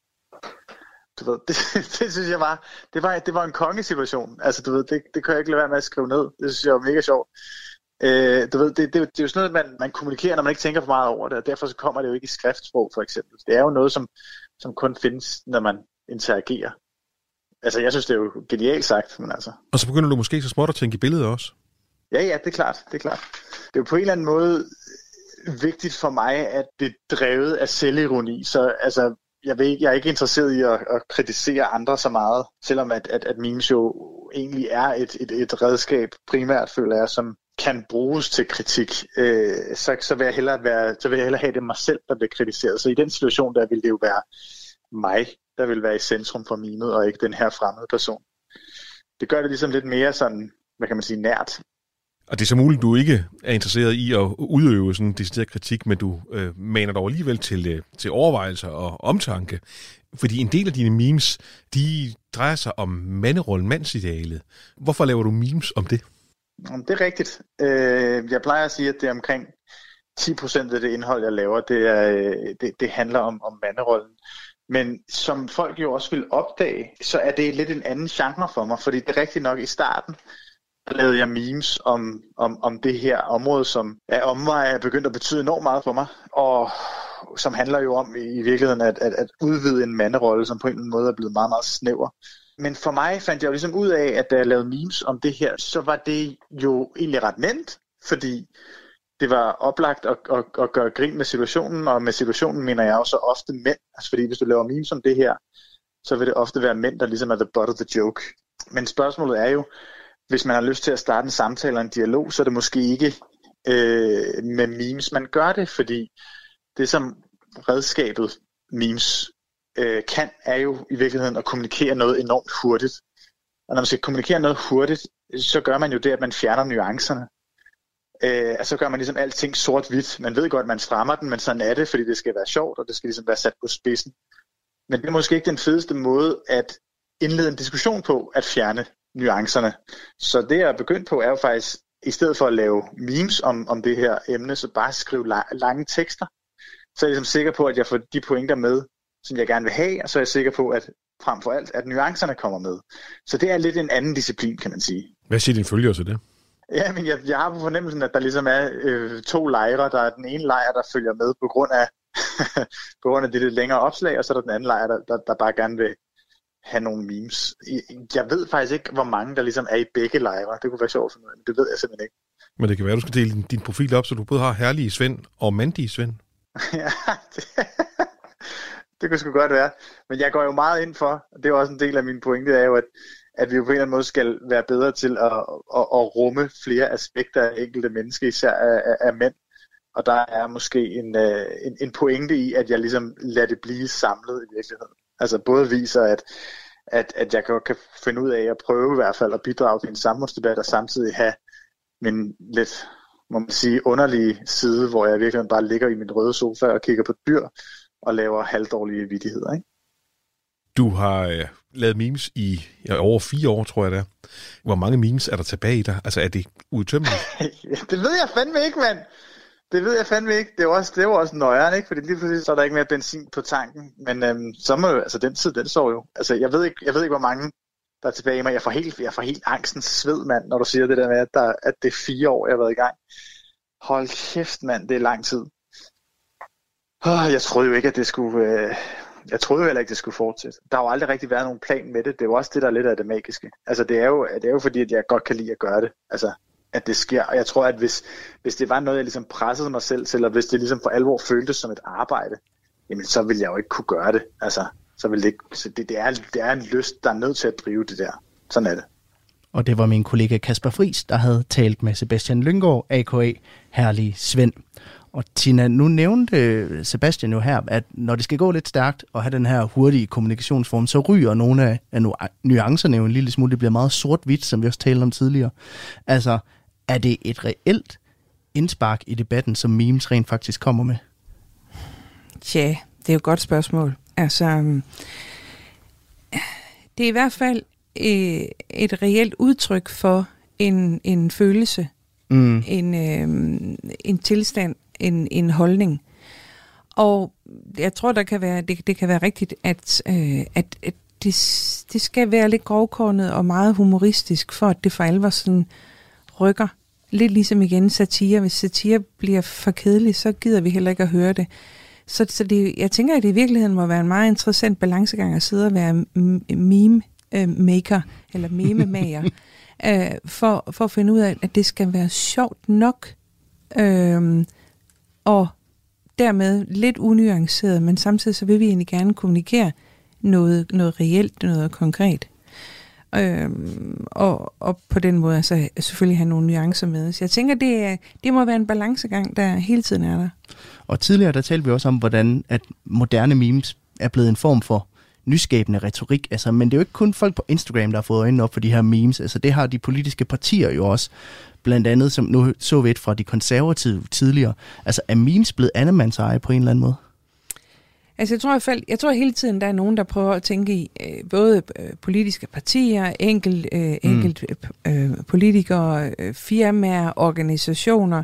Du ved, det, det synes jeg var, det var, det var en kongesituation. Altså, du ved, det, det kan jeg ikke lade være med at skrive ned. Det synes jeg var mega sjovt. Øh, du ved, det, det, det er jo sådan noget, man, man kommunikerer, når man ikke tænker for meget over det, og derfor så kommer det jo ikke i skriftsprog, for eksempel. Det er jo noget, som, som kun findes, når man interagerer. Altså, jeg synes, det er jo genialt sagt, men altså... Og så begynder du måske så småt at tænke i billedet også. Ja, ja, det er klart, det er klart. Det er jo på en eller anden måde vigtigt for mig, at det er drevet af selvironi, så altså, jeg, ved ikke, jeg er ikke interesseret i at, at kritisere andre så meget, selvom at, at, at min show egentlig er et, et, et redskab, primært føler jeg, som kan bruges til kritik, øh, så, så, vil jeg hellere være, så vil jeg hellere have det mig selv, der bliver kritiseret. Så i den situation, der vil det jo være mig, der vil være i centrum for mimet, og ikke den her fremmede person. Det gør det ligesom lidt mere sådan, hvad kan man sige, nært. Og det er så muligt, du ikke er interesseret i at udøve sådan en decideret kritik, men du øh, maner dog alligevel til, øh, til overvejelser og omtanke. Fordi en del af dine memes, de drejer sig om manderollen, mandsidealet. Hvorfor laver du memes om det? Det er rigtigt. Øh, jeg plejer at sige, at det er omkring 10% af det indhold, jeg laver, det, er, øh, det, det handler om, om manderollen. Men som folk jo også vil opdage, så er det lidt en anden genre for mig, fordi det er rigtigt nok i starten, der lavede jeg memes om, om, om det her område, som er omveje er begyndt at betyde enormt meget for mig, og som handler jo om i virkeligheden at, at, at udvide en manderolle, som på en eller anden måde er blevet meget, meget snæver. Men for mig fandt jeg jo ligesom ud af, at da jeg lavede memes om det her, så var det jo egentlig ret nemt, fordi det var oplagt at, at, at gøre grin med situationen, og med situationen mener jeg også ofte mænd. Altså fordi hvis du laver memes om det her, så vil det ofte være mænd, der ligesom er the butt of the joke. Men spørgsmålet er jo, hvis man har lyst til at starte en samtale eller en dialog, så er det måske ikke øh, med memes, man gør det, fordi det som redskabet memes øh, kan, er jo i virkeligheden at kommunikere noget enormt hurtigt. Og når man skal kommunikere noget hurtigt, så gør man jo det, at man fjerner nuancerne. Øh, at så gør man ligesom alting sort-hvidt. Man ved godt, at man strammer den, men sådan er det, fordi det skal være sjovt, og det skal ligesom være sat på spidsen. Men det er måske ikke den fedeste måde at indlede en diskussion på, at fjerne nuancerne. Så det, jeg er begyndt på, er jo faktisk, i stedet for at lave memes om, om det her emne, så bare skrive la- lange tekster. Så er jeg ligesom sikker på, at jeg får de pointer med, som jeg gerne vil have, og så er jeg sikker på, at frem for alt, at nuancerne kommer med. Så det er lidt en anden disciplin, kan man sige. Hvad siger din følger til det? Ja, men jeg, jeg har på fornemmelsen, at der ligesom er øh, to lejre. Der er den ene lejr, der følger med på grund af, på grund af det lidt længere opslag, og så er der den anden lejr, der, der, der bare gerne vil have nogle memes. Jeg ved faktisk ikke, hvor mange der ligesom er i begge lejre. Det kunne være sjovt for noget, men det ved jeg simpelthen ikke. Men det kan være, at du skal dele din, din profil op, så du både har herlige Svend og mandige Svend. ja, det, det kunne sgu godt være. Men jeg går jo meget ind for, og det er også en del af min pointe, er jo, at, at vi jo på en eller anden måde skal være bedre til at, at, at rumme flere aspekter af enkelte mennesker, især af, af, af mænd. Og der er måske en, øh, en, en pointe i, at jeg ligesom lader det blive samlet i virkeligheden. Altså både viser, at, at, at jeg kan, kan finde ud af at prøve i hvert fald at bidrage til en samfundsdebat, og samtidig have min lidt, må man sige, underlige side, hvor jeg virkelig bare ligger i min røde sofa og kigger på dyr, og laver halvdårlige vidigheder. Ikke? Du har øh, lavet memes i ja, over fire år, tror jeg det er. Hvor mange memes er der tilbage i dig? Altså er det udtømmeligt? det ved jeg fandme ikke, mand. Det ved jeg fandme ikke. Det er også, det er også nøjeren, ikke? Fordi lige pludselig så er der ikke mere benzin på tanken. Men øhm, så må altså den tid, den står jo. Altså jeg ved ikke, jeg ved ikke hvor mange der er tilbage i mig. Jeg får helt, jeg får helt angstens sved, mand, når du siger det der med, at, der, at det er fire år, jeg har været i gang. Hold kæft, mand, det er lang tid. Oh, jeg troede jo ikke, at det skulle... Øh, jeg troede jo heller ikke, det skulle fortsætte. Der har jo aldrig rigtig været nogen plan med det. Det er jo også det, der er lidt af det magiske. Altså, det er jo, det er jo fordi, at jeg godt kan lide at gøre det. Altså, at det sker. Og jeg tror, at hvis, hvis det var noget, jeg ligesom pressede mig selv til, eller hvis det ligesom for alvor føltes som et arbejde, jamen så ville jeg jo ikke kunne gøre det. Altså, så ville det ikke, så det, det, er, det er en lyst, der er nødt til at drive det der. Sådan er det. Og det var min kollega Kasper Fris, der havde talt med Sebastian Lyngård, a.k.a. Herlig Svend. Og Tina, nu nævnte Sebastian jo her, at når det skal gå lidt stærkt og have den her hurtige kommunikationsform, så ryger nogle af, af nuancerne jo en lille smule. Det bliver meget sort-hvidt, som vi også talte om tidligere. Altså, er det et reelt indspark i debatten, som memes rent faktisk kommer med? Tja, det er jo et godt spørgsmål. Altså, øhm, det er i hvert fald øh, et reelt udtryk for en, en følelse, mm. en, øh, en tilstand, en, en holdning. Og jeg tror, der kan være, det, det kan være rigtigt, at, øh, at, at det, det skal være lidt grovkornet og meget humoristisk, for at det for alvor sådan rykker. Lidt ligesom igen satire. Hvis satire bliver for kedelig, så gider vi heller ikke at høre det. Så, så det, jeg tænker, at det i virkeligheden må være en meget interessant balancegang at sidde og være meme øh, maker, eller meme mager, øh, for, for at finde ud af, at det skal være sjovt nok, øh, og dermed lidt unuanceret, men samtidig så vil vi egentlig gerne kommunikere noget, noget reelt, noget konkret. Øhm, og, og på den måde altså, selvfølgelig have nogle nuancer med. Så jeg tænker, det, det må være en balancegang, der hele tiden er der. Og tidligere, der talte vi også om, hvordan at moderne memes er blevet en form for nyskabende retorik. Altså, men det er jo ikke kun folk på Instagram, der har fået øjnene op for de her memes. Altså, det har de politiske partier jo også. Blandt andet, som nu så vi et fra de konservative tidligere. Altså, er memes blevet eje på en eller anden måde? Altså jeg tror i hvert fald, jeg tror hele tiden, der er nogen, der prøver at tænke i øh, både øh, politiske partier, enkelt, øh, enkelt mm. øh, politikere, øh, firmaer, organisationer,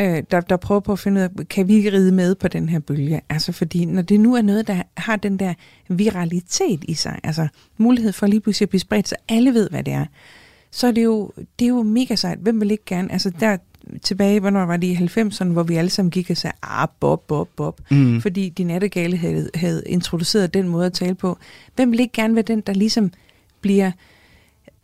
øh, der, der prøver på at finde ud af, kan vi ride med på den her bølge? Altså fordi, når det nu er noget, der har den der viralitet i sig, altså mulighed for lige pludselig at blive spredt, så alle ved, hvad det er, så er det jo, det er jo mega sejt. Hvem vil ikke gerne? Altså der tilbage, hvornår var det i 90'erne, hvor vi alle sammen gik og sagde, ah, Bob, Bob, Bob, mm. fordi de nattegale havde, havde introduceret den måde at tale på. Hvem vil ikke gerne være den, der ligesom bliver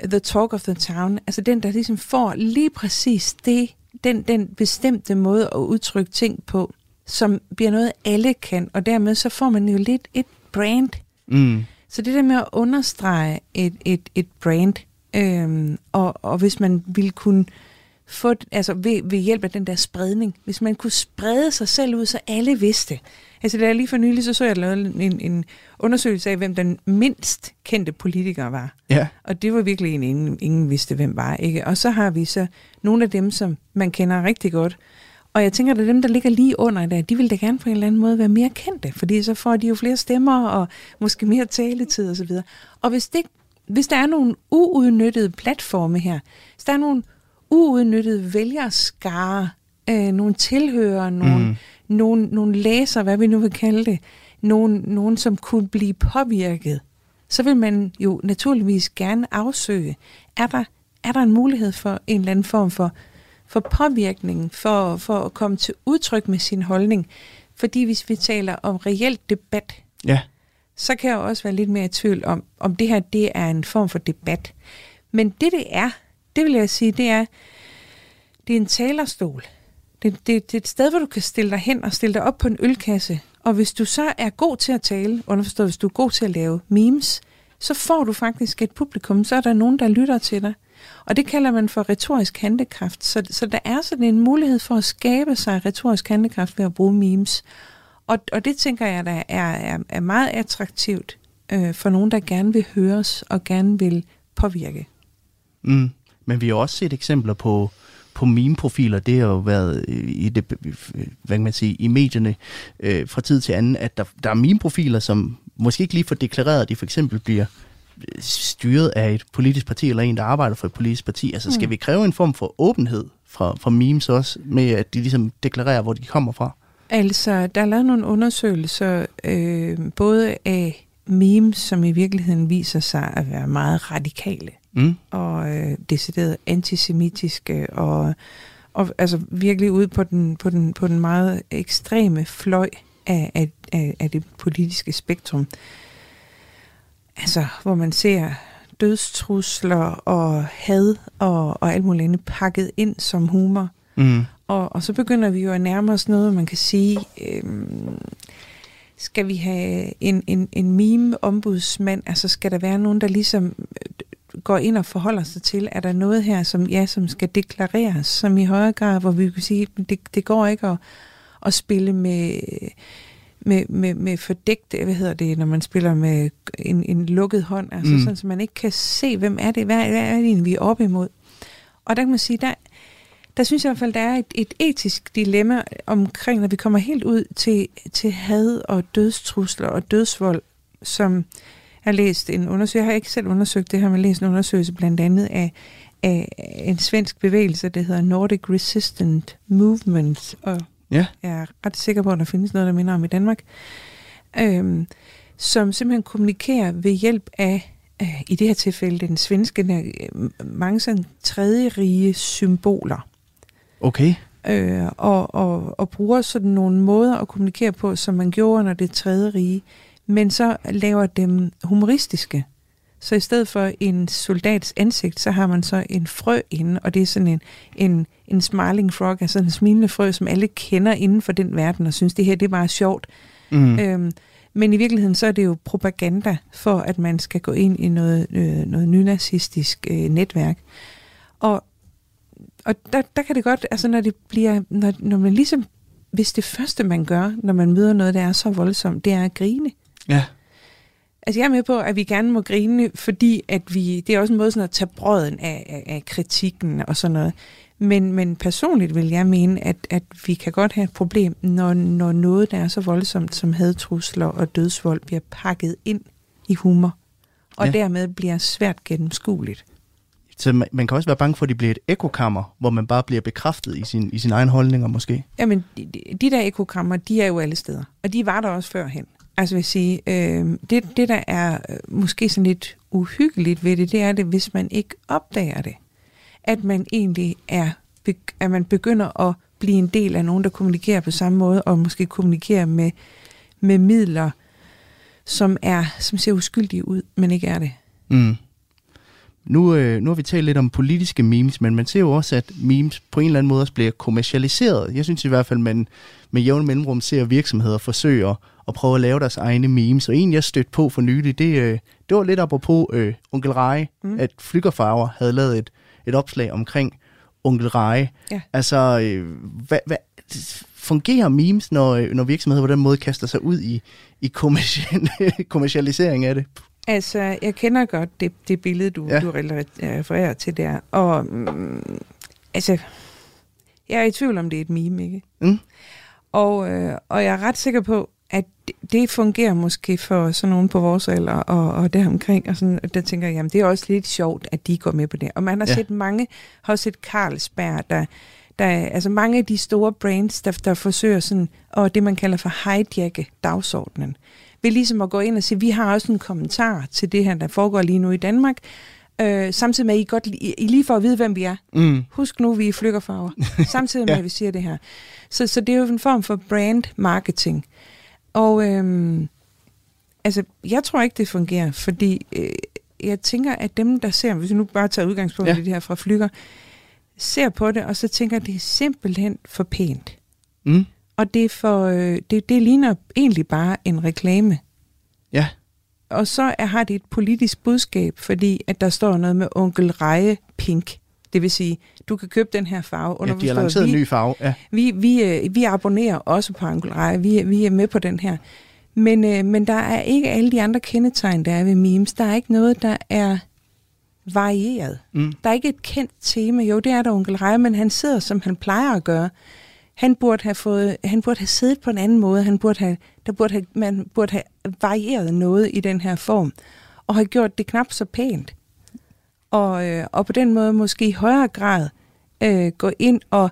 the talk of the town? Altså den, der ligesom får lige præcis det, den, den bestemte måde at udtrykke ting på, som bliver noget, alle kan, og dermed så får man jo lidt et brand. Mm. Så det der med at understrege et, et, et brand, øhm, og, og hvis man ville kunne få, altså ved, ved hjælp af den der spredning, hvis man kunne sprede sig selv ud, så alle vidste. Altså da jeg lige for nylig, så så jeg lavet en, en undersøgelse af, hvem den mindst kendte politiker var. Ja. Og det var virkelig en, ingen, ingen vidste, hvem var. Ikke? Og så har vi så nogle af dem, som man kender rigtig godt. Og jeg tænker, at dem, der ligger lige under der, de vil da gerne på en eller anden måde være mere kendte, fordi så får de jo flere stemmer og måske mere taletid osv. Og, og hvis, det, hvis der er nogle uudnyttede platforme her, hvis der er nogle uudnyttede vælgerskare, øh, nogle tilhører, nogle, mm. nogle, nogle læser, hvad vi nu vil kalde det, nogen, nogen, som kunne blive påvirket, så vil man jo naturligvis gerne afsøge, er der, er der en mulighed for en eller anden form for, for påvirkning, for, for at komme til udtryk med sin holdning. Fordi hvis vi taler om reelt debat, ja så kan jeg også være lidt mere i tvivl om, om det her det er en form for debat. Men det det er, det vil jeg sige, det er, det er en talerstol. Det, det, det er et sted, hvor du kan stille dig hen og stille dig op på en ølkasse. Og hvis du så er god til at tale, underforstået, hvis du er god til at lave memes, så får du faktisk et publikum, så er der nogen, der lytter til dig. Og det kalder man for retorisk handekraft. Så, så der er sådan en mulighed for at skabe sig retorisk handekraft ved at bruge memes. Og, og det tænker jeg, der er, er, er meget attraktivt øh, for nogen, der gerne vil høres og gerne vil påvirke. Mm. Men vi har også set eksempler på, på meme-profiler. Det har jo været i, det, hvad kan man sige, i medierne øh, fra tid til anden, at der, der er meme-profiler, som måske ikke lige får deklareret, at de for eksempel bliver styret af et politisk parti, eller en, der arbejder for et politisk parti. Altså skal mm. vi kræve en form for åbenhed fra, fra memes også, med at de ligesom deklarerer, hvor de kommer fra? Altså, der er lavet nogle undersøgelser, øh, både af memes, som i virkeligheden viser sig at være meget radikale mm. og øh, decideret antisemitiske og, og altså virkelig ude på den, på den, på den meget ekstreme fløj af, af, af, af det politiske spektrum. Altså, hvor man ser dødstrusler og had og, og alt muligt andet pakket ind som humor. Mm. Og, og så begynder vi jo at nærme os noget, man kan sige, øhm, skal vi have en, en, en meme-ombudsmand? Altså skal der være nogen, der ligesom går ind og forholder sig til, er der noget her, som, ja, som skal deklareres, som i højere grad, hvor vi kan sige, det, det går ikke at, at spille med, med, med, med fordækt, hvad hedder det, når man spiller med en, en lukket hånd, altså mm. sådan, så man ikke kan se, hvem er det, hvad, hvad er det egentlig, vi er oppe imod. Og der kan man sige, der, der synes jeg i hvert fald, der er et, et etisk dilemma omkring, når vi kommer helt ud til, til had og dødstrusler og dødsvold, som jeg har læst en undersøgelse, jeg har ikke selv undersøgt det her, men læst en undersøgelse blandt andet af, af en svensk bevægelse, der hedder Nordic Resistant Movement, og ja. jeg er ret sikker på, at der findes noget, der minder om i Danmark, øhm, som simpelthen kommunikerer ved hjælp af, øh, i det her tilfælde, den svenske, øh, mange sådan tredje rige symboler. Okay. Øh, og, og, og bruger sådan nogle måder at kommunikere på, som man gjorde under det tredje rige, men så laver dem humoristiske. Så i stedet for en soldats ansigt, så har man så en frø inde, og det er sådan en, en, en smiling frog, altså en smilende frø, som alle kender inden for den verden, og synes, det her det er bare sjovt. Mm. Øhm, men i virkeligheden så er det jo propaganda for, at man skal gå ind i noget, øh, noget nynazistisk øh, netværk. Og, og der, der kan det godt, altså når det bliver, når, når man ligesom, hvis det første man gør, når man møder noget, der er så voldsomt, det er at grine. Ja. Altså jeg er med på, at vi gerne må grine, fordi at vi, det er også en måde sådan at tage brøden af, af, af kritikken og sådan noget. Men, men personligt vil jeg mene, at, at vi kan godt have et problem, når, når noget, der er så voldsomt som hadtrusler og dødsvold, bliver pakket ind i humor, og ja. dermed bliver svært gennemskueligt. Så man, man kan også være bange for, at det bliver et ekokammer, hvor man bare bliver bekræftet i sin, i sin egen holdninger måske. Jamen, de, de der ekokammer, de er jo alle steder, og de var der også førhen. Altså vil jeg sige, øh, det, det der er øh, måske sådan lidt uhyggeligt ved det, det er det, hvis man ikke opdager det. At man egentlig er, at man begynder at blive en del af nogen, der kommunikerer på samme måde, og måske kommunikerer med, med midler, som er som ser uskyldige ud, men ikke er det. Mm. Nu, øh, nu har vi talt lidt om politiske memes, men man ser jo også, at memes på en eller anden måde også bliver kommercialiseret. Jeg synes i hvert fald, man med jævn mellemrum ser virksomheder forsøge at, at prøve at lave deres egne memes. Og en, jeg stødte på for nylig, det, øh, det var lidt apropos øh, Onkel Rej, mm. at Flykkerfarver havde lavet et, et opslag omkring Onkel Rej. Ja. Altså, øh, hvad, hvad, fungerer memes, når, øh, når virksomheder på den måde kaster sig ud i, i kommercial, kommercialisering af det? Altså, jeg kender godt det, det billede, du, ja. du refererer til der. Og mm, altså, jeg er i tvivl om, det er et meme, ikke? Mm. Og, øh, og jeg er ret sikker på, at det, det fungerer måske for sådan nogen på vores alder og, og deromkring. Og sådan, der tænker jeg, jamen det er også lidt sjovt, at de går med på det. Og man har ja. set mange, har set Carlsberg, der, der altså mange af de store brands, der, der forsøger sådan, og det man kalder for hijacke dagsordenen ved ligesom at gå ind og sige, vi har også en kommentar til det her, der foregår lige nu i Danmark, øh, samtidig med, at I, godt, I, I lige får at vide, hvem vi er. Mm. Husk nu, vi er flykkerfarver. samtidig med, ja. at vi siger det her. Så, så det er jo en form for brand marketing. Og øhm, altså, jeg tror ikke, det fungerer, fordi øh, jeg tænker, at dem, der ser, hvis vi nu bare tager udgangspunkt ja. i det her fra flykker, ser på det, og så tænker, at det er simpelthen for pænt. Mm. Og det, for, øh, det, det ligner egentlig bare en reklame. Ja. Og så er, har det et politisk budskab, fordi at der står noget med onkel Reje Pink. Det vil sige, du kan købe den her farve. Under ja, de har lanceret en ny farve. Ja. Vi, vi, øh, vi abonnerer også på onkel Reje. Vi, vi er med på den her. Men, øh, men der er ikke alle de andre kendetegn, der er ved memes. Der er ikke noget, der er varieret. Mm. Der er ikke et kendt tema. Jo, det er der onkel Reje, men han sidder, som han plejer at gøre han burde have fået, han burde have siddet på en anden måde. Han burde have, der burde have, man burde have varieret noget i den her form, og have gjort det knap så pænt. Og, øh, og på den måde måske i højere grad øh, gå ind og,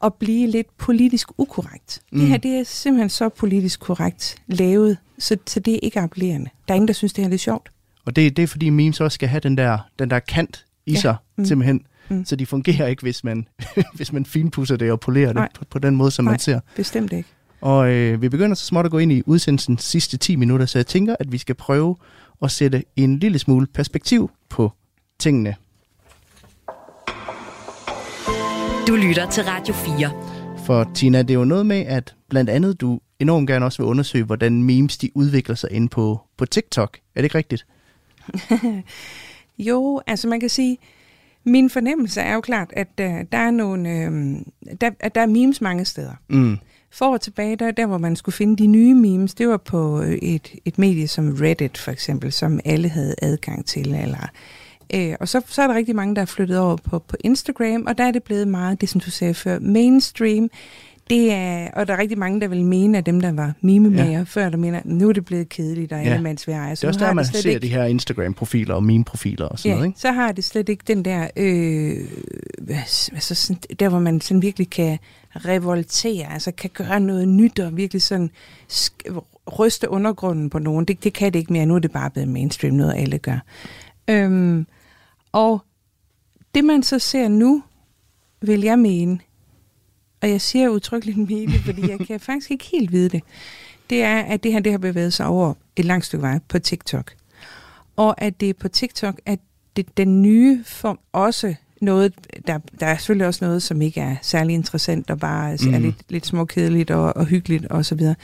og blive lidt politisk ukorrekt. Mm. Det her det er simpelthen så politisk korrekt lavet, så, så det er ikke appellerende. Der er ingen, der synes, det her er lidt sjovt. Og det, det er fordi memes også skal have den der, den der kant i ja. sig, mm. simpelthen. Mm. Så de fungerer ikke, hvis man, hvis man finpusser det og polerer Nej. det på, på den måde, som Nej, man ser. bestemt ikke. Og øh, vi begynder så småt at gå ind i udsendelsens sidste 10 minutter, så jeg tænker, at vi skal prøve at sætte en lille smule perspektiv på tingene. Du lytter til Radio 4. For Tina, det er jo noget med, at blandt andet du enormt gerne også vil undersøge, hvordan memes de udvikler sig ind på, på TikTok. Er det ikke rigtigt? jo, altså man kan sige, min fornemmelse er jo klart, at uh, der er nogle, uh, der, at der er memes mange steder. Mm. for år tilbage, der, der hvor man skulle finde de nye memes, det var på øh, et, et medie som Reddit for eksempel, som alle havde adgang til, eller Øh, og så, så er der rigtig mange, der er flyttet over på, på Instagram, og der er det blevet meget, det som du sagde før, mainstream. Det er, og der er rigtig mange, der vil mene, at dem, der var mimemager ja. før, der mener, nu er det blevet kedeligt, og ja. allemandsvær. Så det er også der, man ser ikke... de her Instagram-profiler og meme-profiler og sådan ja, noget, ikke? så har det slet ikke den der, øh, altså sådan, der hvor man sådan virkelig kan revoltere, altså kan gøre noget nyt og virkelig sådan ryste undergrunden på nogen. Det, det kan det ikke mere. Nu er det bare blevet mainstream, noget alle gør. Øhm, og det man så ser nu, vil jeg mene, og jeg siger udtrykkeligt mene, fordi jeg kan faktisk ikke helt vide det, det er, at det her det har bevæget sig over et langt stykke vej på TikTok. Og at det er på TikTok, at det, den nye form også noget, der, der er selvfølgelig også noget, som ikke er særlig interessant og bare mm. er lidt, lidt småkedeligt og, og hyggeligt og så videre.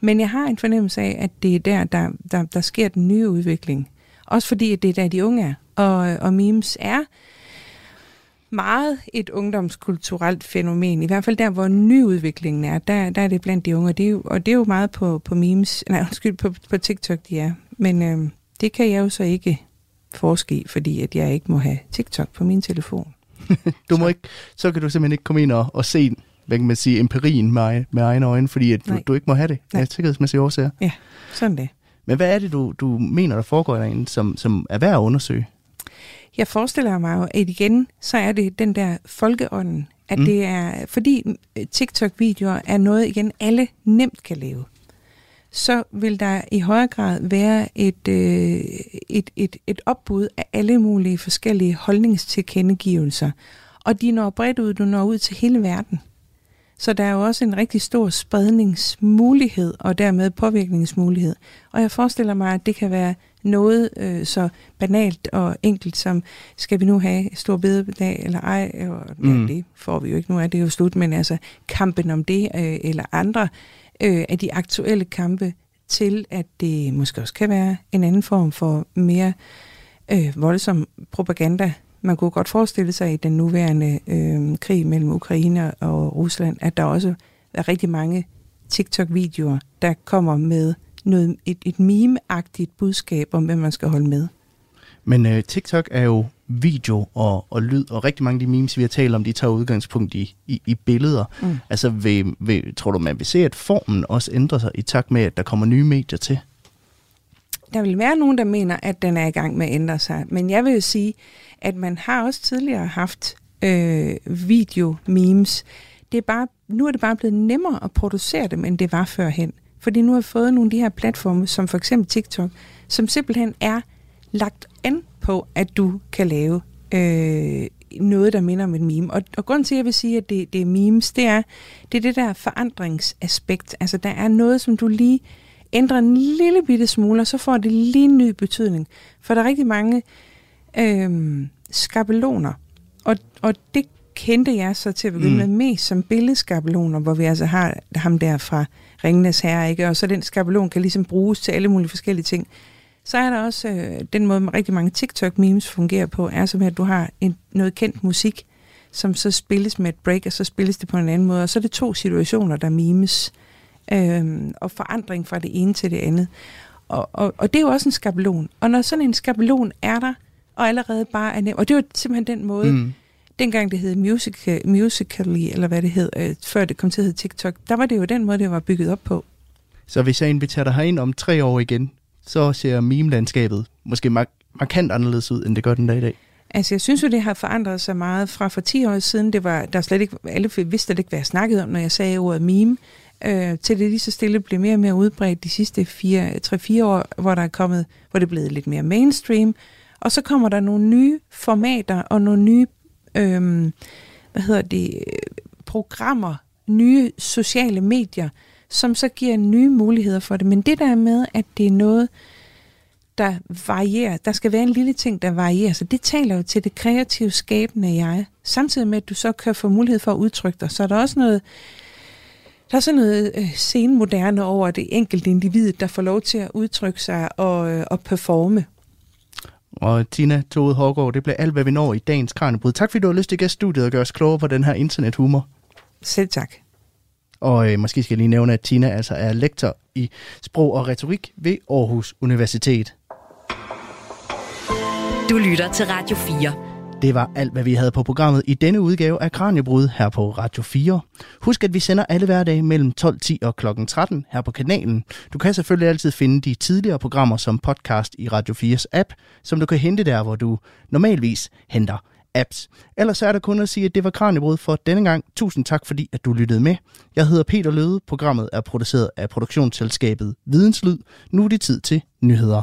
Men jeg har en fornemmelse af, at det er der, der, der, der sker den nye udvikling. Også fordi, at det er der, de unge er. Og, og memes er meget et ungdomskulturelt fænomen. I hvert fald der, hvor nyudviklingen er, der, der er det blandt de unge. Og det er jo, og det er jo meget på, på memes, nej, undskyld, på, på TikTok, de er. Men øh, det kan jeg jo så ikke forske i, fordi at jeg ikke må have TikTok på min telefon. du må så. ikke, så kan du simpelthen ikke komme ind og, og se, hvad kan man sige, empirien med, med egne øjne, fordi at du, du ikke må have det Nej. af sikkerhedsmæssige årsager. Ja, sådan det. Men hvad er det, du, du mener, der foregår derinde, som, som er værd at undersøge? Jeg forestiller mig jo, at igen, så er det den der folkeånden, at mm. det er, fordi TikTok-videoer er noget, igen, alle nemt kan lave, så vil der i højere grad være et, øh, et, et, et opbud af alle mulige forskellige holdningstilkendegivelser. Og de når bredt ud, du når ud til hele verden. Så der er jo også en rigtig stor spredningsmulighed, og dermed påvirkningsmulighed. Og jeg forestiller mig, at det kan være noget øh, så banalt og enkelt som, skal vi nu have stor bededag eller ej? Og, mm. ja, det får vi jo ikke, nu er det jo slut, men altså kampen om det øh, eller andre øh, af de aktuelle kampe til, at det måske også kan være en anden form for mere øh, voldsom propaganda, man kunne godt forestille sig i den nuværende øh, krig mellem Ukraine og Rusland, at der også er rigtig mange TikTok-videoer, der kommer med noget, et, et meme-agtigt budskab om, hvem man skal holde med. Men øh, TikTok er jo video og, og lyd, og rigtig mange af de memes, vi har talt om, de tager udgangspunkt i, i, i billeder. Mm. Altså, vil, vil, tror du, man vil se, at formen også ændrer sig i takt med, at der kommer nye medier til? Der vil være nogen, der mener, at den er i gang med at ændre sig. Men jeg vil jo sige, at man har også tidligere haft øh, video-memes. Det er bare, nu er det bare blevet nemmere at producere dem, end det var førhen. Fordi nu har vi fået nogle af de her platforme, som for eksempel TikTok, som simpelthen er lagt an på, at du kan lave øh, noget, der minder om et meme. Og, og grunden til, at jeg vil sige, at det, det er memes, det er, det er det der forandringsaspekt. Altså, der er noget, som du lige ændrer en lille bitte smule, og så får det lige en ny betydning. For der er rigtig mange øh, skabeloner, og, og det kendte jeg så til at begynde mm. med mest som billedskabeloner, hvor vi altså har ham der fra Ringenes Herre, ikke? og så den skabelon kan ligesom bruges til alle mulige forskellige ting. Så er der også øh, den måde, rigtig mange TikTok-memes fungerer på, er som at du har en, noget kendt musik, som så spilles med et break, og så spilles det på en anden måde. Og så er det to situationer, der memes, øh, og forandring fra det ene til det andet. Og, og, og det er jo også en skabelon. Og når sådan en skabelon er der, og allerede bare er nem, og det jo simpelthen den måde, mm dengang det hed music, Musical.ly, eller hvad det hed, øh, før det kom til at hedde TikTok, der var det jo den måde, det var bygget op på. Så hvis jeg inviterer dig herind om tre år igen, så ser meme-landskabet måske mark- markant anderledes ud, end det gør den dag i dag? Altså, jeg synes jo, det har forandret sig meget fra for 10 år siden. Det var, der slet ikke, alle vidste slet ikke, hvad jeg snakkede om, når jeg sagde ordet meme. Øh, til det lige så stille blev mere og mere udbredt de sidste 3-4 år, hvor der er kommet, hvor det er blevet lidt mere mainstream. Og så kommer der nogle nye formater og nogle nye, øh, hvad hedder det, programmer, nye sociale medier, som så giver nye muligheder for det. Men det der med, at det er noget, der varierer, der skal være en lille ting, der varierer, så det taler jo til det kreative, skabende jeg. Samtidig med, at du så kan få mulighed for at udtrykke dig, så er der også noget, der er sådan noget øh, senmoderne over det enkelte individ, der får lov til at udtrykke sig og, øh, og performe. Og Tina Tode Hårgaard, det bliver alt, hvad vi når i dagens Kranjebrud. Tak fordi du har lyst til at gæste studiet og gøre os klogere på den her internethumor. Selv tak. Og øh, måske skal jeg lige nævne, at Tina altså er lektor i sprog og retorik ved Aarhus Universitet. Du lytter til Radio 4. Det var alt, hvad vi havde på programmet i denne udgave af Kranjebrud her på Radio 4. Husk, at vi sender alle hverdage mellem 12.10 og kl. 13 her på kanalen. Du kan selvfølgelig altid finde de tidligere programmer som podcast i Radio 4's app, som du kan hente der, hvor du normalvis henter apps. Ellers er der kun at sige, at det var Kranjebrud for denne gang. Tusind tak, fordi at du lyttede med. Jeg hedder Peter Løde. Programmet er produceret af produktionsselskabet Videnslyd. Nu er det tid til nyheder.